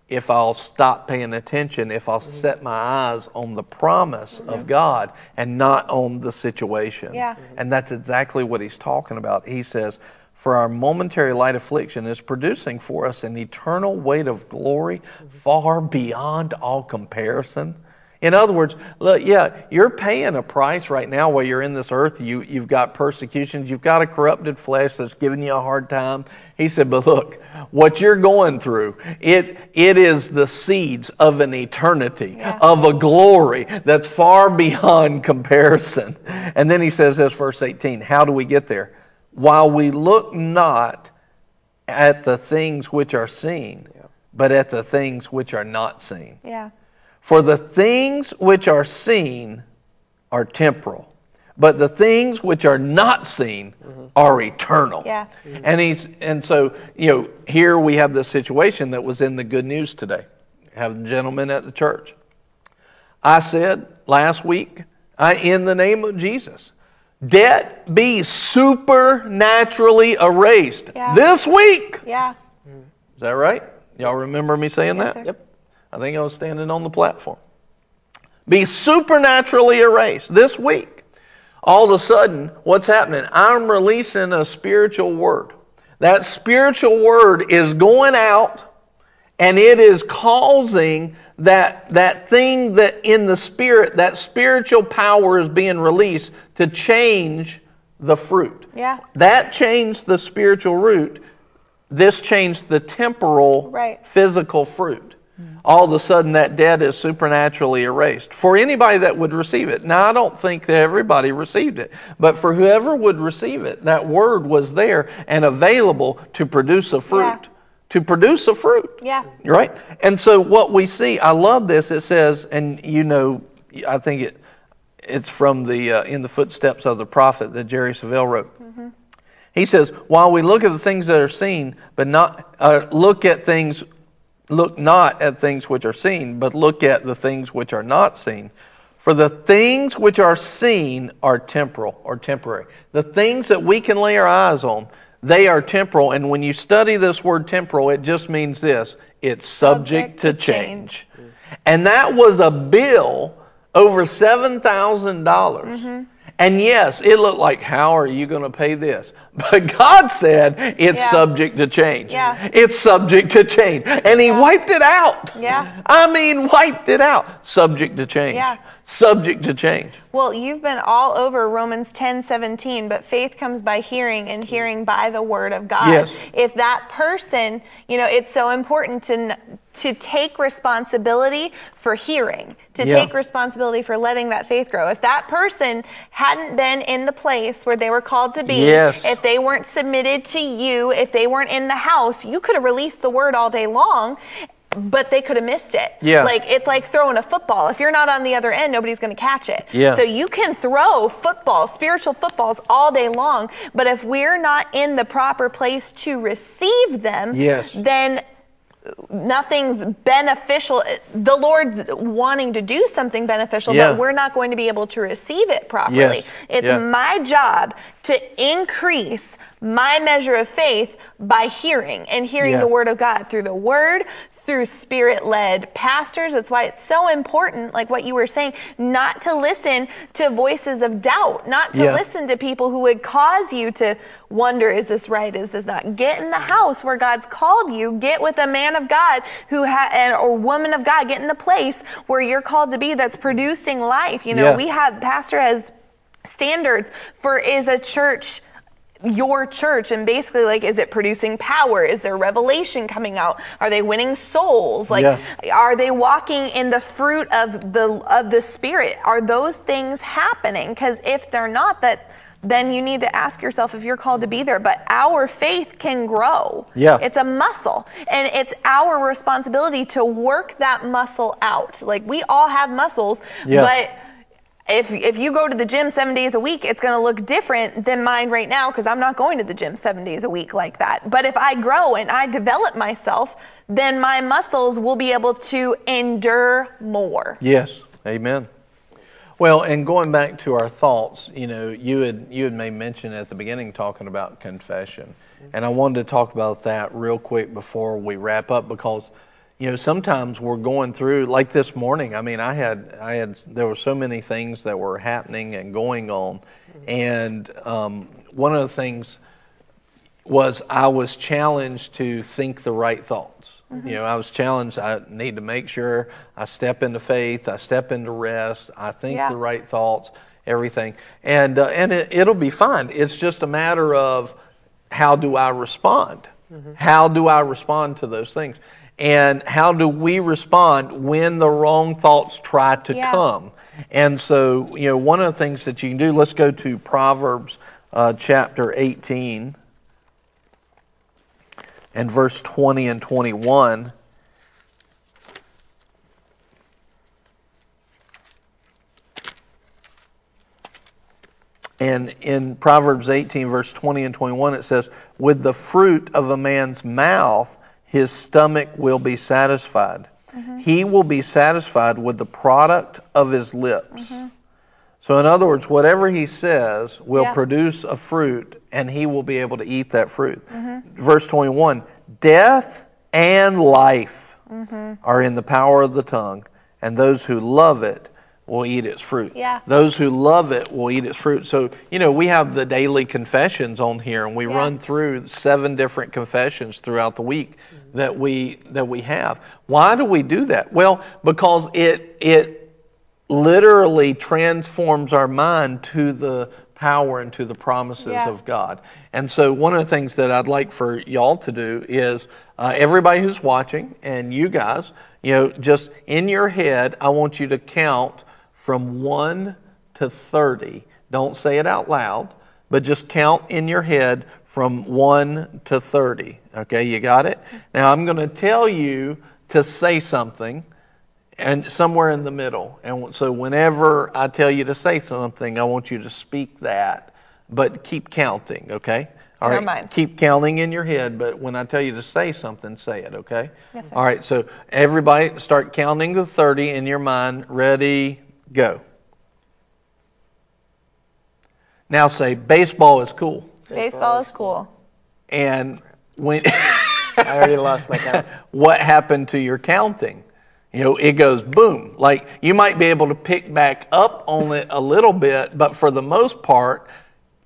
if I'll stop paying attention, if I'll mm-hmm. set my eyes on the promise of God and not on the situation. Yeah. Mm-hmm. And that's exactly what he's talking about. He says, For our momentary light affliction is producing for us an eternal weight of glory mm-hmm. far beyond all comparison. In other words, look, yeah, you're paying a price right now while you're in this earth. You, you've got persecutions, you've got a corrupted flesh that's giving you a hard time. He said, but look, what you're going through, it, it is the seeds of an eternity, of a glory that's far beyond comparison. And then he says this, verse 18, how do we get there? While we look not at the things which are seen, but at the things which are not seen. Yeah. For the things which are seen are temporal, but the things which are not seen mm-hmm. are eternal. Yeah. Mm-hmm. And he's and so, you know, here we have this situation that was in the good news today. Have a gentleman at the church. I said last week, I in the name of Jesus, Debt be supernaturally erased Yeah. this week. Yeah. Is that right? Y'all remember me saying Yes, that? sir. Yep. I think I was standing on the platform. Be supernaturally erased this week. All of a sudden, what's happening? I'm releasing a spiritual word. That spiritual word is going out and it is causing that, that thing that in the spirit, that spiritual power is being released to change the fruit. Yeah. That changed the spiritual root. This changed the temporal, Right. physical fruit. All of a sudden, that debt is supernaturally erased for anybody that would receive it. Now, I don't think that everybody received it, but for whoever would receive it, that word was there and available to produce a fruit. Yeah. To produce a fruit. Yeah. Right? And so, what we see, I love this. It says, and you know, I think it, it's from the uh, in the footsteps of the prophet that Jerry Savelle wrote. He says, while we look at the things that are seen, but not uh, look at things, look not at things which are seen, but look at the things which are not seen. For the things which are seen are temporal or temporary. The things that we can lay our eyes on, they are temporal. And when you study this word temporal, it just means this it's subject, Subject to to change. And that was a bill over 7,000. dollars Mm-hmm. And yes, it looked like, how are you going to pay this? *laughs* But God said it's Yeah. subject to change. Yeah. It's subject to change. And He wiped it out. Yeah. I mean, wiped it out. Subject to change. Yeah. Subject to change. Well, you've been all over Romans 10 17, but faith comes by hearing, and hearing by the word of God. Yes. If that person, you know, it's so important to, to take responsibility for hearing, to Yeah. take responsibility for letting that faith grow. If that person hadn't been in the place where they were called to be, Yes. if they weren't submitted to you, if they weren't in the house, you could have released the word all day long. But they could have missed it. Yeah. Like it's like throwing a football. If you're not on the other end, nobody's going to catch it. Yeah. So you can throw footballs, spiritual footballs all day long, but if we're not in the proper place to receive them, Yes. then nothing's beneficial. The Lord's wanting to do something beneficial, Yeah. but we're not going to be able to receive it properly. Yes. It's Yeah. my job to increase my measure of faith by hearing and hearing Yeah. the word of God through the word, through spirit led pastors. That's why it's so important, like what you were saying, not to listen to voices of doubt, not to Yeah. listen to people who would cause you to wonder, is this right? Is this not? Get in the house where God's called you. Get with a man of God who ha- and, or woman of God. Get in the place where you're called to be that's producing life. You know, Yeah. we have, pastor has standards for is a church your church and basically like is it producing power? Is there revelation coming out? Are they winning souls? Like Yeah. are they walking in the fruit of the of the spirit? Are those things happening? Because if they're not that then you need to ask yourself if you're called to be there. But our faith can grow. Yeah. it's a muscle. And it's our responsibility to work that muscle out. Like we all have muscles Yeah. but if if you go to the gym seven days a week, it's going to look different than mine right now because I'm not going to the gym seven days a week like that. But if I grow and I develop myself, then my muscles will be able to endure more. Yes, amen. Well, and going back to our thoughts, you know, you had you had made mention at the beginning talking about confession, and I wanted to talk about that real quick before we wrap up because, you know, sometimes we're going through like this morning. I mean, I had I had there were so many things that were happening and going on, and um, one of the things was I was challenged to think the right thoughts. You know, I was challenged. I need to make sure I step into faith. I step into rest. I think Yeah. the right thoughts. Everything, and uh, and it, it'll be fine. It's just a matter of how do I respond? How do I respond to those things? And how do we respond when the wrong thoughts try to Yeah. come? And so, you know, one of the things that you can do, let's go to Proverbs uh, chapter 18 and verse 20 and 21. And in Proverbs 18, verse 20 and 21, it says, With the fruit of a man's mouth, his stomach will be satisfied. Mm-hmm. He will be satisfied with the product of his lips. Mm-hmm. So, in other words, whatever he says will Yeah. produce a fruit, and he will be able to eat that fruit. Mm-hmm. Verse 21 Death and life are in the power of the tongue, and those who love it will eat its fruit. Yeah. Those who love it will eat its fruit. So, you know, we have the daily confessions on here, and we Yeah. run through seven different confessions throughout the week that we that we have. Why do we do that? Well, because it it literally transforms our mind to the power and to the promises Yeah. of God. And so, one of the things that I'd like for y'all to do is uh, everybody who's watching and you guys, you know, just in your head, I want you to count from 1 to 30. Don't say it out loud, but just count in your head from 1 to 30. Okay, you got it? Now, I'm going to tell you to say something and somewhere in the middle. And so whenever I tell you to say something, I want you to speak that, but keep counting, okay? All In our Keep counting in your head, but when I tell you to say something, say it, okay? Yes, sir. All right. So everybody start counting to 30 in your mind. Ready, go. Now say baseball is cool. Baseball is cool. And when *laughs* I already lost my count. what happened to your counting. You know, it goes boom. Like you might be able to pick back up on it a little bit, but for the most part,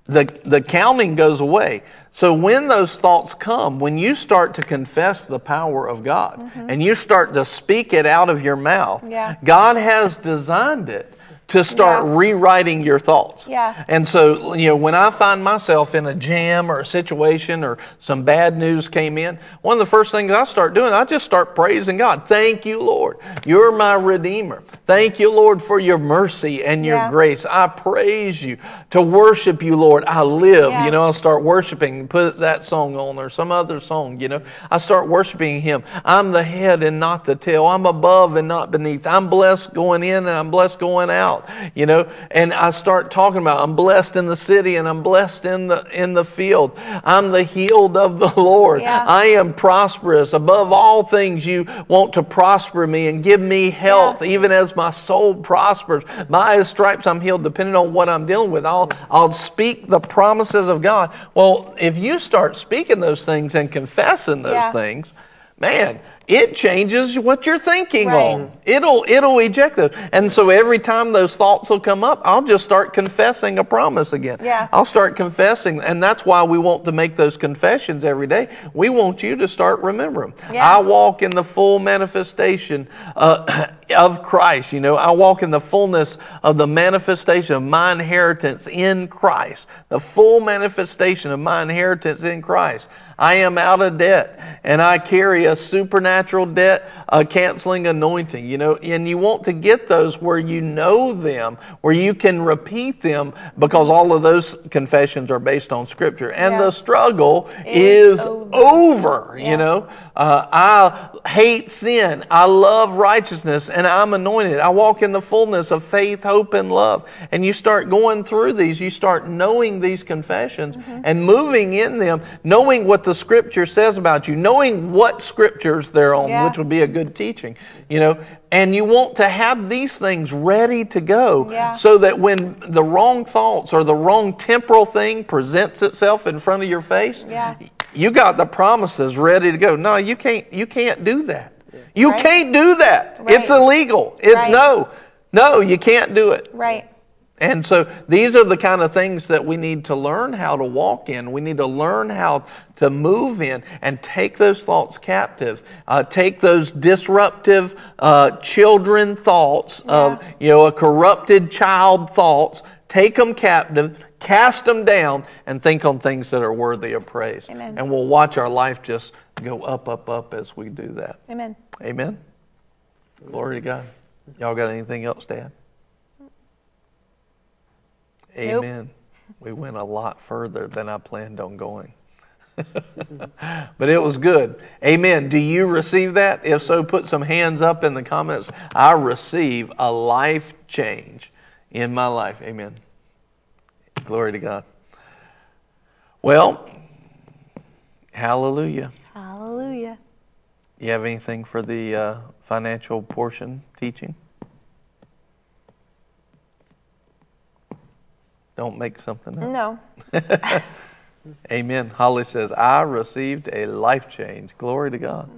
the, the counting goes away. So when those thoughts come, when you start to confess the power of God mm-hmm. and you start to speak it out of your mouth, Yeah. God has designed it to start Yeah. rewriting your thoughts. Yeah. And so, you know, when I find myself in a jam or a situation or some bad news came in, one of the first things I start doing, I just start praising God. Thank you, Lord. You're my Redeemer. Thank you, Lord, for your mercy and your Yeah. grace. I praise you. To worship you, Lord, I live. Yeah. You know, I'll start worshiping, put that song on or some other song, you know. I start worshiping Him. I'm the head and not the tail. I'm above and not beneath. I'm blessed going in and I'm blessed going out, you know. And I start talking about I'm blessed in the city and I'm blessed in the in the field. I'm the healed of the *laughs* Lord. Yeah. I am prosperous. Above all things, you want to prosper me and give me health, Yeah. even as my soul prospers. By his stripes I'm healed, depending on what I'm dealing with. I'll, I'll speak the promises of God. Well, if you start speaking those things and confessing those Yeah. things, man, it changes what you're thinking Right. on. It'll it'll eject those. And so every time those thoughts will come up, I'll just start confessing a promise again. Yeah. I'll start confessing, and that's why we want to make those confessions every day. We want you to start remembering. Yeah. I walk in the full manifestation uh, *clears throat* of Christ. You know, I walk in the fullness of the manifestation of my inheritance in Christ. The full manifestation of my inheritance in Christ. I am out of debt and I carry a supernatural debt uh, canceling anointing, you know, and you want to get those where you know them, where you can repeat them because all of those confessions are based on scripture. And Yeah. the struggle Is is over. over, Yeah. you know. Uh, I hate sin. I love righteousness and I'm anointed. I walk in the fullness of faith, hope, and love. And you start going through these, you start knowing these confessions Mm-hmm. and moving in them, knowing what the scripture says about you, knowing what scriptures they're on, Yeah. which would be a good teaching, you know. And you want to have these things ready to go Yeah. so that when the wrong thoughts or the wrong temporal thing presents itself in front of your face, Yeah. you got the promises ready to go. No, you can't. You can't do that. You Right. can't do that. Right. It's illegal. It, Right. No, no, you can't do it. Right. And so these are the kind of things that we need to learn how to walk in. We need to learn how to move in and take those thoughts captive. Uh, take those disruptive uh, children thoughts of, you know, a corrupted child thoughts. Take them captive, cast them down, and think on things that are worthy of praise. Amen. And we'll watch our life just go up, up, up as we do that. Amen. Amen. Glory to God. Y'all got anything else to add? Nope. Amen. We went a lot further than I planned on going. *laughs* but it was good. Amen. Do you receive that? If so, put some hands up in the comments. I receive a life change in my life. Amen. Glory to God. Well, hallelujah. Hallelujah. You have anything for the uh, financial portion teaching? Don't make something up. No. *laughs* Amen. Holly says, I received a life change. Glory to God.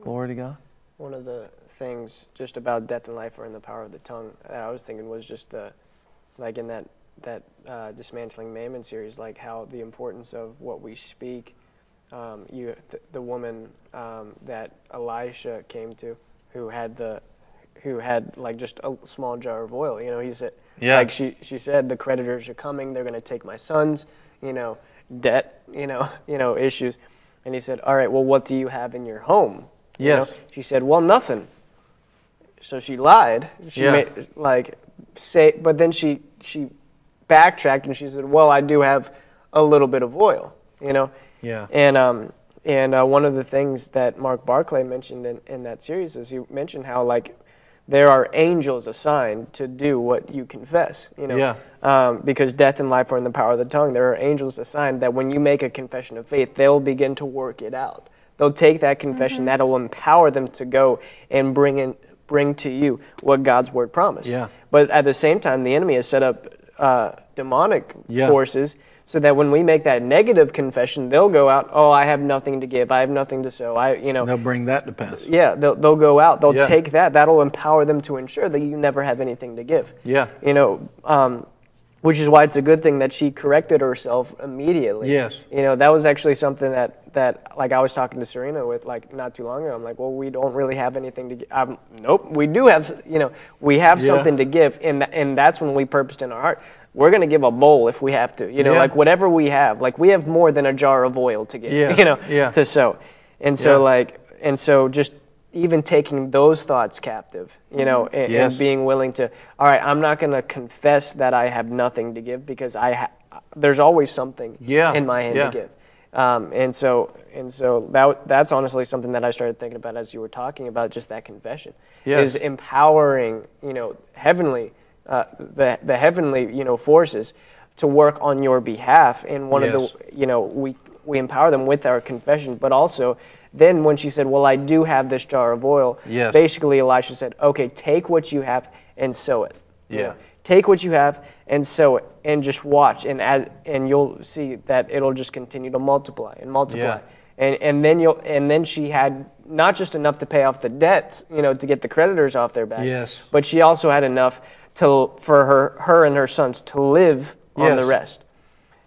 Glory to God. One of the things just about death and life are in the power of the tongue that I was thinking was just the, like in that that uh, dismantling Mammon series, like how the importance of what we speak. Um, you, th- the woman um, that Elisha came to, who had the, who had like just a small jar of oil. You know, he said, Yeah. like she she said, the creditors are coming. They're going to take my sons. You know, debt. You know, *laughs* you know issues. And he said, all right, well, what do you have in your home? You know? She said, well, nothing. So she lied. She Yeah. made, like say, but then she she backtracked and she said, "Well, I do have a little bit of oil, you know." Yeah. And um and uh, one of the things that Mark Barclay mentioned in, in that series is he mentioned how like there are angels assigned to do what you confess, you know. Yeah. Um, because death and life are in the power of the tongue. There are angels assigned that when you make a confession of faith, they'll begin to work it out. They'll take that confession that will empower them to go and bring in bring to you what God's word promised. Yeah. But at the same time, the enemy has set up uh, demonic Yeah. forces so that when we make that negative confession, they'll go out. Oh, I have nothing to give. I have nothing to show, I, you know, They'll bring that to pass. yeah, they'll, they'll go out. They'll Yeah. take that. That'll empower them to ensure that you never have anything to give. Yeah. You know, um, which is why it's a good thing that she corrected herself immediately. Yes. You know, that was actually something that, that like I was talking to Serena with like not too long ago. I'm like, well, we don't really have anything to give. Um, nope, we do have, you know, we have Yeah. something to give. And, and that's when we purposed in our heart. We're going to give a bowl if we have to, you know, Yeah. like whatever we have. Like we have more than a jar of oil to give, Yes. *laughs* you know, Yeah. to sow. And so Yeah. like, and so just even taking those thoughts captive, you know, and, Yes. and being willing to, all right, I'm not going to confess that I have nothing to give because I ha- there's always something Yeah. in my hand Yeah. to give. Um, and so, and so that that's honestly something that I started thinking about as you were talking about just that confession Yeah. is empowering, you know, heavenly, uh, the the heavenly, you know, forces to work on your behalf. And one of the, you know, we we empower them with our confession, but also then when she said, "Well, I do have this jar of oil," Yes. basically Elisha said, "Okay, take what you have and sow it." You Yeah. know, take what you have and sow it, and just watch, and as and you'll see that it'll just continue to multiply and multiply. Yeah. And and then you'll and then she had not just enough to pay off the debts, you know, to get the creditors off their back. Yes. But she also had enough to for her her and her sons to live on the Yes. rest.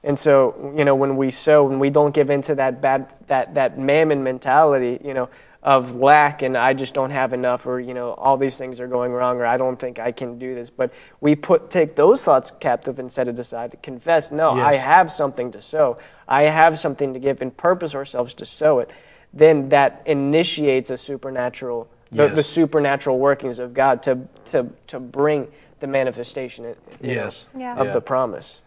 And so, you know, when we sow, when we don't give into that bad, that, that mammon mentality, you know, of lack and I just don't have enough or, you know, all these things are going wrong or I don't think I can do this. But we put, take those thoughts captive and set it aside. Confess, no, I have something to sow. I have something to give and purpose ourselves to sow it. Then that initiates a supernatural, the, Yes. the supernatural workings of God to, to, to bring the manifestation you know, Yeah. of Yeah. the promise.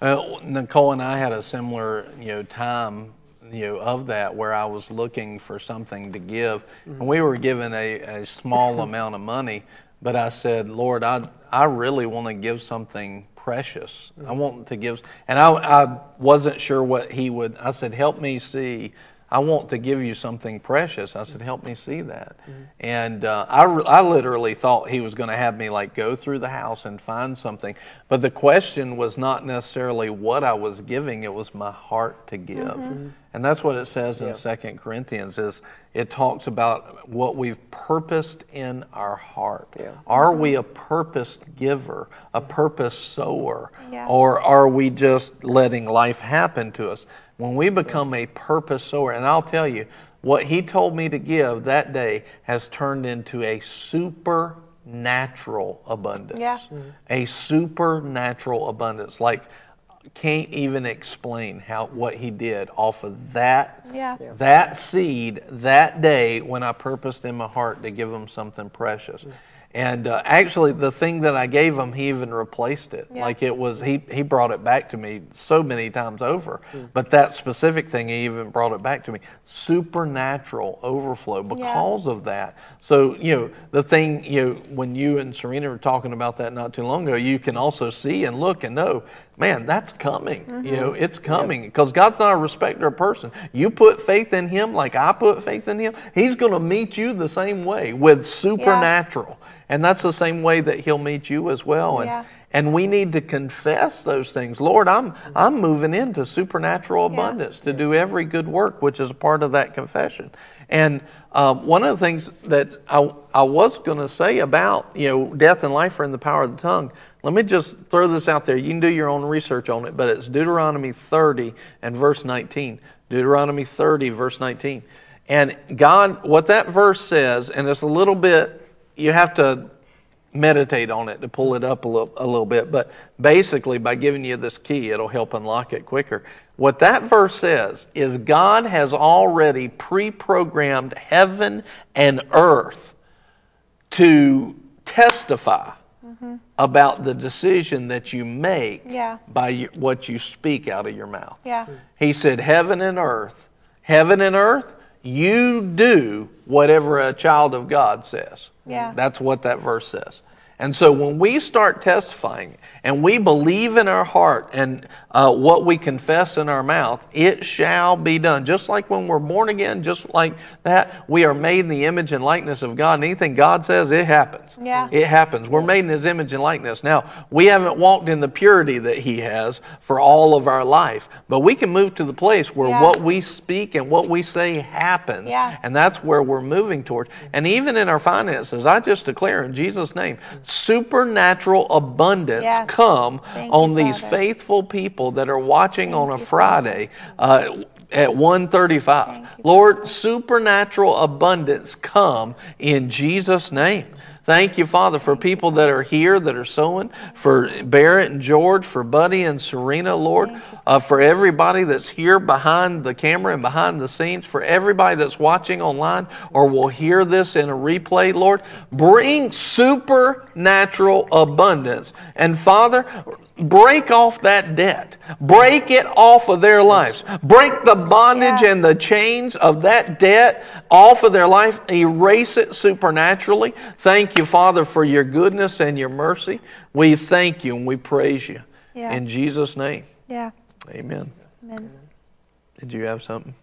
Uh, Nicole and I had a similar, you know, time, you know, of that where I was looking for something to give, and we were given a, a small *laughs* amount of money, but I said, Lord, I I really want to give something precious. I want to give, and I I wasn't sure what He would. I said, help me see. I want to give you something precious. I said, help me see that. Mm-hmm. And uh, I, I literally thought he was going to have me like go through the house and find something. But the question was not necessarily what I was giving, it was my heart to give. Mm-hmm. Mm-hmm. And that's what it says in Second Corinthians is it talks about what we've purposed in our heart. Are we a purposed giver, a purpose sower, Yeah. or are we just letting life happen to us? When we become a purpose sower, and I'll tell you, what he told me to give that day has turned into a supernatural abundance. Yeah. A supernatural abundance. Like, can't even explain how what he did off of that Yeah. That seed that day when I purposed in my heart to give him something precious. Mm. And uh, actually, the thing that I gave him, he even replaced it. Yeah. Like it was, he, he brought it back to me so many times over. But that specific thing, he even brought it back to me. Supernatural overflow because of that. So, you know, the thing, you know, when you and Serena were talking about that not too long ago, you can also see and look and know, man, that's coming. You know, it's coming because God's not a respecter of person. You put faith in Him like I put faith in Him, He's going to meet you the same way with supernatural. And that's the same way that He'll meet you as well. And, Yeah. And we need to confess those things. Lord, I'm, I'm moving into supernatural abundance to do every good work, which is a part of that confession. And um, one of the things that I, I was going to say about, you know, death and life are in the power of the tongue, let me just throw this out there. You can do your own research on it, but it's Deuteronomy 30 and verse 19. Deuteronomy 30, verse 19. And God, what that verse says, and it's a little bit, you have to meditate on it to pull it up a little, a little bit, but basically, by giving you this key, it'll help unlock it quicker. What that verse says is God has already pre programmed heaven and earth to testify mm-hmm. about the decision that you make yeah. by what you speak out of your mouth. Yeah. He said, Heaven and earth, heaven and earth, you do whatever a child of God says. Yeah. That's what that verse says. And so when we start testifying and we believe in our heart and uh, what we confess in our mouth, it shall be done. Just like when we're born again, just like that, we are made in the image and likeness of God. And anything God says, it happens. Yeah. It happens. We're made in His image and likeness. Now, we haven't walked in the purity that He has for all of our life, but we can move to the place where Yeah. what we speak and what we say happens. Yeah. And that's where we're moving toward. And even in our finances, I just declare in Jesus' name, supernatural abundance Yeah. Come Thank on you, these Father. faithful people that are watching on a Friday. Uh, at 135. Lord, supernatural abundance come in Jesus' name. Thank you, Father, for people that are here that are sowing, for Barrett and George, for Buddy and Serena, Lord, uh, for everybody that's here behind the camera and behind the scenes, for everybody that's watching online or will hear this in a replay, Lord. Bring supernatural abundance. And Father, break off that debt. Break it off of their lives. Break the bondage Yeah. and the chains of that debt off of their life. Erase it supernaturally. Thank you, Father, for your goodness and your mercy. We thank you and we praise you. Yeah. In Jesus' name, Yeah. amen. Amen. Did you have something?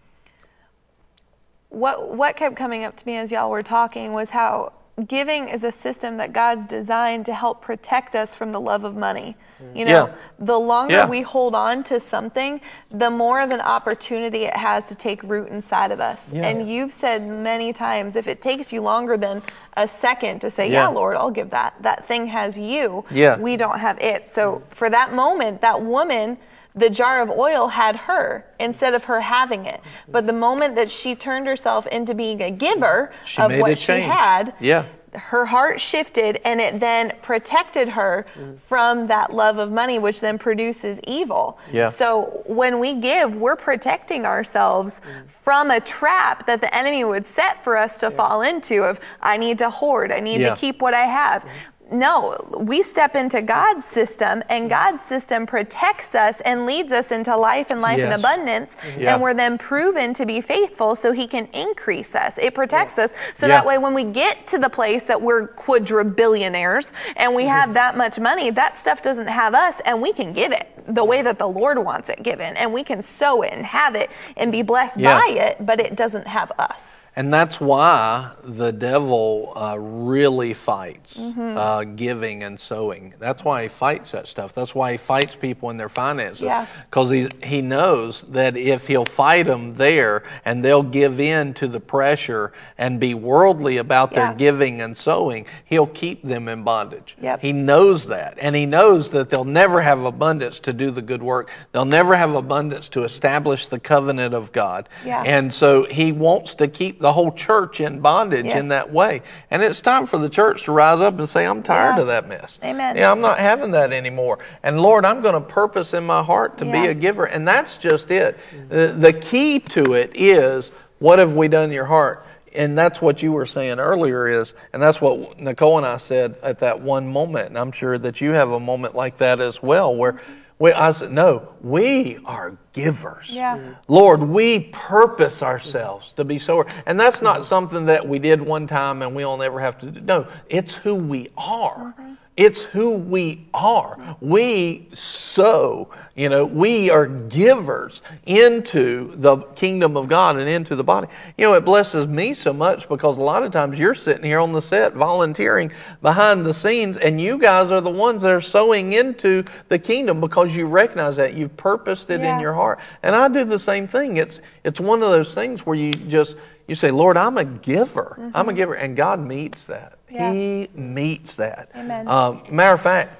what what kept coming up to me as y'all were talking was how giving is a system that God's designed to help protect us from the love of money. You know, Yeah. the longer Yeah. we hold on to something, the more of an opportunity it has to take root inside of us. Yeah. And you've said many times if it takes you longer than a second to say, Yeah. "Yeah, Lord, I'll give that." That thing has you. Yeah. We don't have it. So for that moment, that woman the jar of oil had her instead of her having it. But the moment that she turned herself into being a giver She of what she had, Yeah. Her heart shifted and it then protected her mm. from that love of money, which then produces evil. Yeah. So when we give, we're protecting ourselves mm. from a trap that the enemy would set for us to fall into of, I need to hoard, I need Yeah. to keep what I have. Mm-hmm. No, we step into God's system, and mm-hmm. God's system protects us and leads us into life and life in abundance. Mm-hmm. Yeah. And we're then proven to be faithful so He can increase us. It protects us. So Yeah. that way, when we get to the place that we're quadrillionaires and we Mm-hmm. have that much money, that stuff doesn't have us, and we can give it the way mm-hmm. that the Lord wants it given. And we can sow it and have it and be blessed Yeah. by it, but it doesn't have us. And that's why the devil uh, really fights Mm-hmm. uh, giving and sowing. That's why he fights that stuff. That's why he fights people in their finances. Yeah. Because he, he knows that if he'll fight them there and they'll give in to the pressure and be worldly about Yeah. their giving and sowing, he'll keep them in bondage. Yep. He knows that. And he knows that they'll never have abundance to do the good work, they'll never have abundance to establish the covenant of God. Yeah. And so he wants to keep the whole church in bondage Yes. in that way. And it's time for the church to rise up and say, I'm tired Yeah. of that mess. Amen. Yeah, I'm not having that anymore. And Lord, I'm going to purpose in my heart to be a giver. And that's just it. The, the key to it is what have we done in your heart? And that's what you were saying earlier is, and that's what Nicole and I said at that one moment. And I'm sure that you have a moment like that as well, where we, I said, no, we are givers. Yeah. Lord, we purpose ourselves to be sower. And that's not something that we did one time and we'll never have to do. No, it's who we are. Mm-hmm. It's who we are. We sow, you know, we are givers into the kingdom of God and into the body. You know, it blesses me so much because a lot of times you're sitting here on the set volunteering behind the scenes, and you guys are the ones that are sowing into the kingdom because you recognize that you've purposed it Yeah. in your heart. And I do the same thing. It's it's one of those things where you just you say, Lord, I'm a giver. I'm a giver, and God meets that. Mm-hmm. Yeah. He meets that. Amen. Um, matter of fact,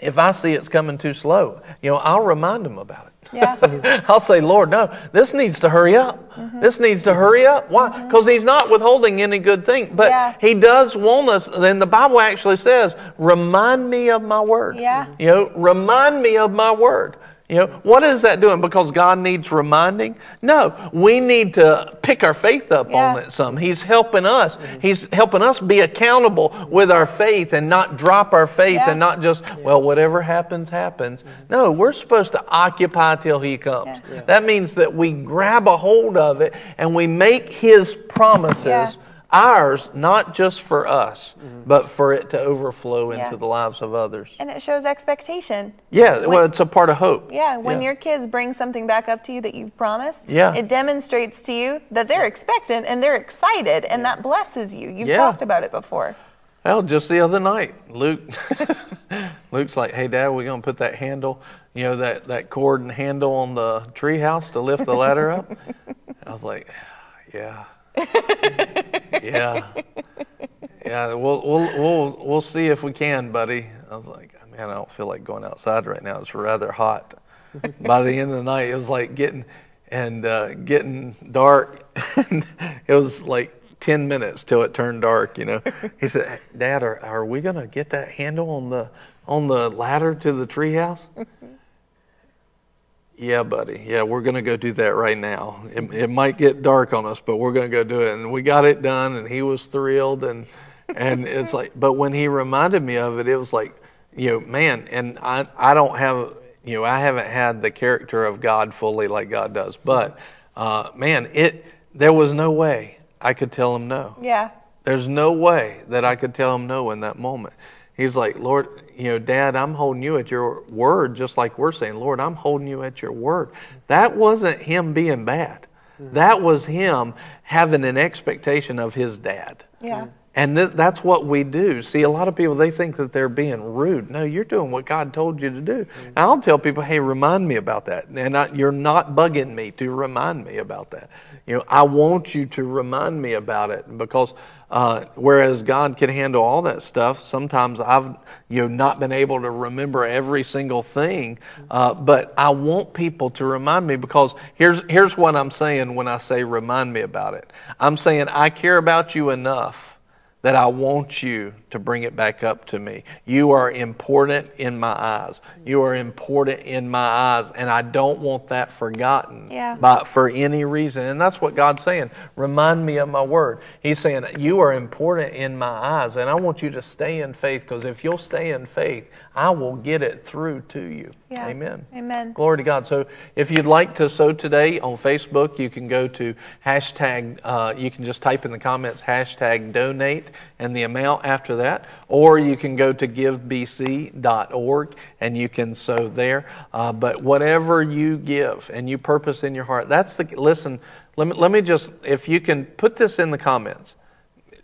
if I see it's coming too slow, you know, I'll remind him about it. Yeah. *laughs* I'll say, Lord, no, this needs to hurry up. Mm-hmm. This needs to hurry up. Why? Because He's not withholding any good thing. But Yeah. He does want us. Then the Bible actually says, remind me of my word. Yeah. You know, remind me of my word. You know, what is that doing? Because God needs reminding? No, we need to pick our faith up Yeah. on it some. He's helping us. He's helping us be accountable with our faith and not drop our faith Yeah. and not just, well, whatever happens, happens. Mm-hmm. No, we're supposed to occupy till He comes. Yeah. That means that we grab a hold of it and we make His promises Yeah. Ours, not just for us, mm-hmm. but for it to overflow into Yeah. the lives of others. and it shows expectation. Yeah, When- well, it's a part of hope. Yeah, when your kids bring something back up to you that you've promised, Yeah. it demonstrates to you that they're expectant and they're excited, and that blesses you. You've Yeah. talked about it before. Well, just the other night, Luke, *laughs* Luke's like, "Hey, Dad, we're gonna put that handle, you know, that that cord and handle on the treehouse to lift the ladder up." *laughs* I was like, "Yeah, yeah, yeah. We'll we'll we'll we'll see if we can, buddy." I was like, "Man, I don't feel like going outside right now. It's rather hot." By the end of the night, it was like getting and uh, getting dark. *laughs* it was like 10 minutes till it turned dark, you know. He said, Dad, are, are we going to get that handle on the on the ladder to the treehouse? Yeah, buddy. Yeah, we're going to go do that right now. It, it might get dark on us, but we're going to go do it. And we got it done, and he was thrilled. And, and it's like, but when he reminded me of it, it was like, you know, man, and I, I don't have, you know, I haven't had the character of God fully like God does. But, uh, man, it, there was no way I could tell him no. Yeah. There's no way that I could tell him no in that moment. He's like, Lord, you know, Dad, I'm holding you at your word, just like we're saying, Lord, I'm holding you at your word. That wasn't him being bad. Mm-hmm. That was him having an expectation of his dad. Yeah. And th- that's what we do. See, a lot of people, they think that they're being rude. No, you're doing what God told you to do. And I'll tell people, hey, remind me about that. And I, you're not bugging me to remind me about that. You know, I want you to remind me about it because uh, whereas God can handle all that stuff, sometimes I've you know not been able to remember every single thing. Uh, but I want people to remind me because here's here's what I'm saying when I say remind me about it. I'm saying I care about you enough that I want you to bring it back up to me. You are important in my eyes. You are important in my eyes, and I don't want that forgotten Yeah. by, for any reason. And that's what God's saying. Remind me of my word. He's saying, You are important in my eyes, and I want you to stay in faith because if you'll stay in faith, I will get it through to you. Yeah. Amen. Amen. Glory to God. So if you'd like to sow today on Facebook, you can go to hashtag, uh, you can just type in the comments hashtag donate and the amount after that, or you can go to givebc.org and you can sow there. Uh, but whatever you give and you purpose in your heart, that's the, listen, let me, let me just, if you can put this in the comments,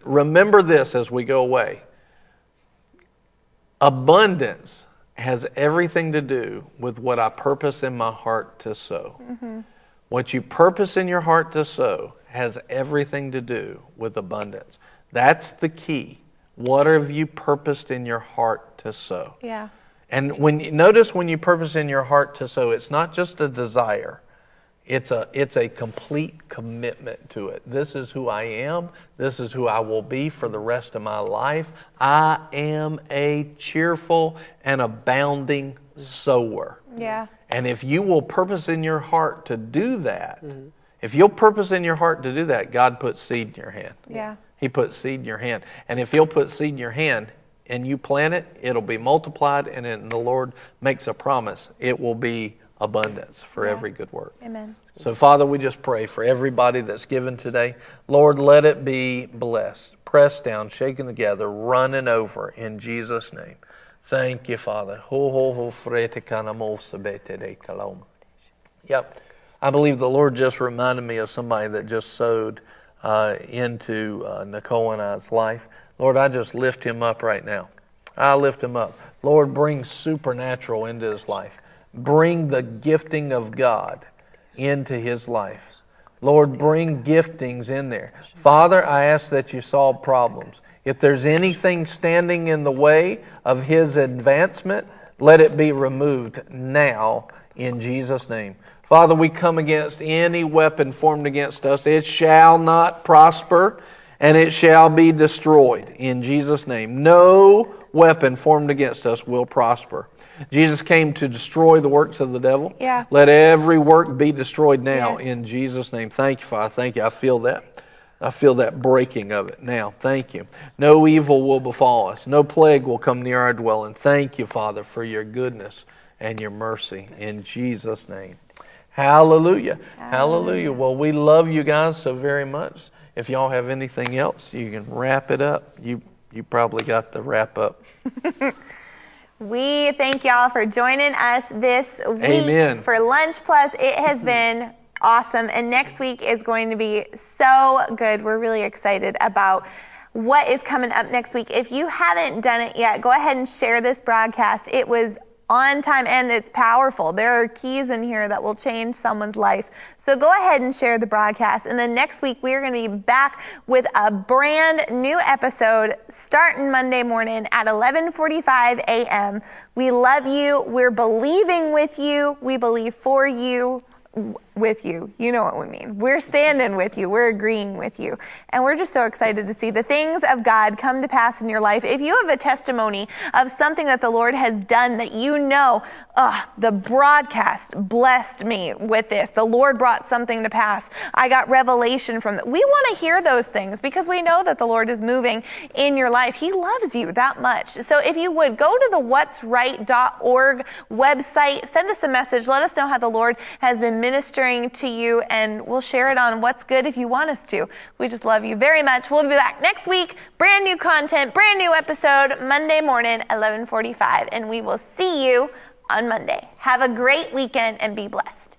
remember this as we go away. Abundance has everything to do with what I purpose in my heart to sow. What you purpose in your heart to sow has everything to do with abundance. That's the key. What have you purposed in your heart to sow? Yeah. And when you, notice when you purpose in your heart to sow, it's not just a desire. It's a it's a complete commitment to it. This is who I am. This is who I will be for the rest of my life. I am a cheerful and abounding sower. Yeah. And if you will purpose in your heart to do that, mm-hmm. if you'll purpose in your heart to do that, God puts seed in your hand. Yeah. He puts seed in your hand. And if He'll put seed in your hand and you plant it, it'll be multiplied. And then the Lord makes a promise it will be abundance for every good work. Amen. So, Father, we just pray for everybody that's given today. Lord, let it be blessed, pressed down, shaken together, running over in Jesus' name. Thank you, Father. Ho ho ho frete kanamosa bete de kalom. Yep. I believe the Lord just reminded me of somebody that just sowed uh, into uh, Nicole and I's life. Lord, I just lift him up right now. I lift him up. Lord, bring supernatural into his life. Bring the gifting of God into his life. Lord, bring giftings in there. Father, I ask that you solve problems. If there's anything standing in the way of his advancement, let it be removed now in Jesus' name. Father, we come against any weapon formed against us. It shall not prosper and it shall be destroyed in Jesus' name. No weapon formed against us will prosper. Jesus came to destroy the works of the devil. Yeah. Let every work be destroyed now Yes. in Jesus' name. Thank you, Father. Thank you. I feel that. I feel that breaking of it now. Thank you. No evil will befall us. No plague will come near our dwelling. Thank you, Father, for your goodness and your mercy in Jesus' name. Hallelujah. Hallelujah. Well, we love you guys so very much. If y'all have anything else, you can wrap it up. You you probably got the wrap up. *laughs* We thank y'all for joining us this week Amen. for Lunch Plus. It has *laughs* been awesome. And next week is going to be so good. We're really excited about what is coming up next week. If you haven't done it yet, go ahead and share this broadcast. It was on time and it's powerful. There are keys in here that will change someone's life. So go ahead and share the broadcast. And then next week, we are going to be back with a brand new episode starting Monday morning at 11:45 a.m. We love you. We're believing with you. We believe for you with you. You know what we mean. We're standing with you. We're agreeing with you. And we're just so excited to see the things of God come to pass in your life. If you have a testimony of something that the Lord has done that you know, oh, the broadcast blessed me with this. The Lord brought something to pass. I got revelation from that. We want to hear those things because we know that the Lord is moving in your life. He loves you that much. So if you would go to the what'sright.org website, send us a message. Let us know how the Lord has been ministering to you and we'll share it on what's good if you want us to. We just love you very much. We'll be back next week. Brand new content, brand new episode, Monday morning, 1145. And we will see you on Monday. Have a great weekend and be blessed.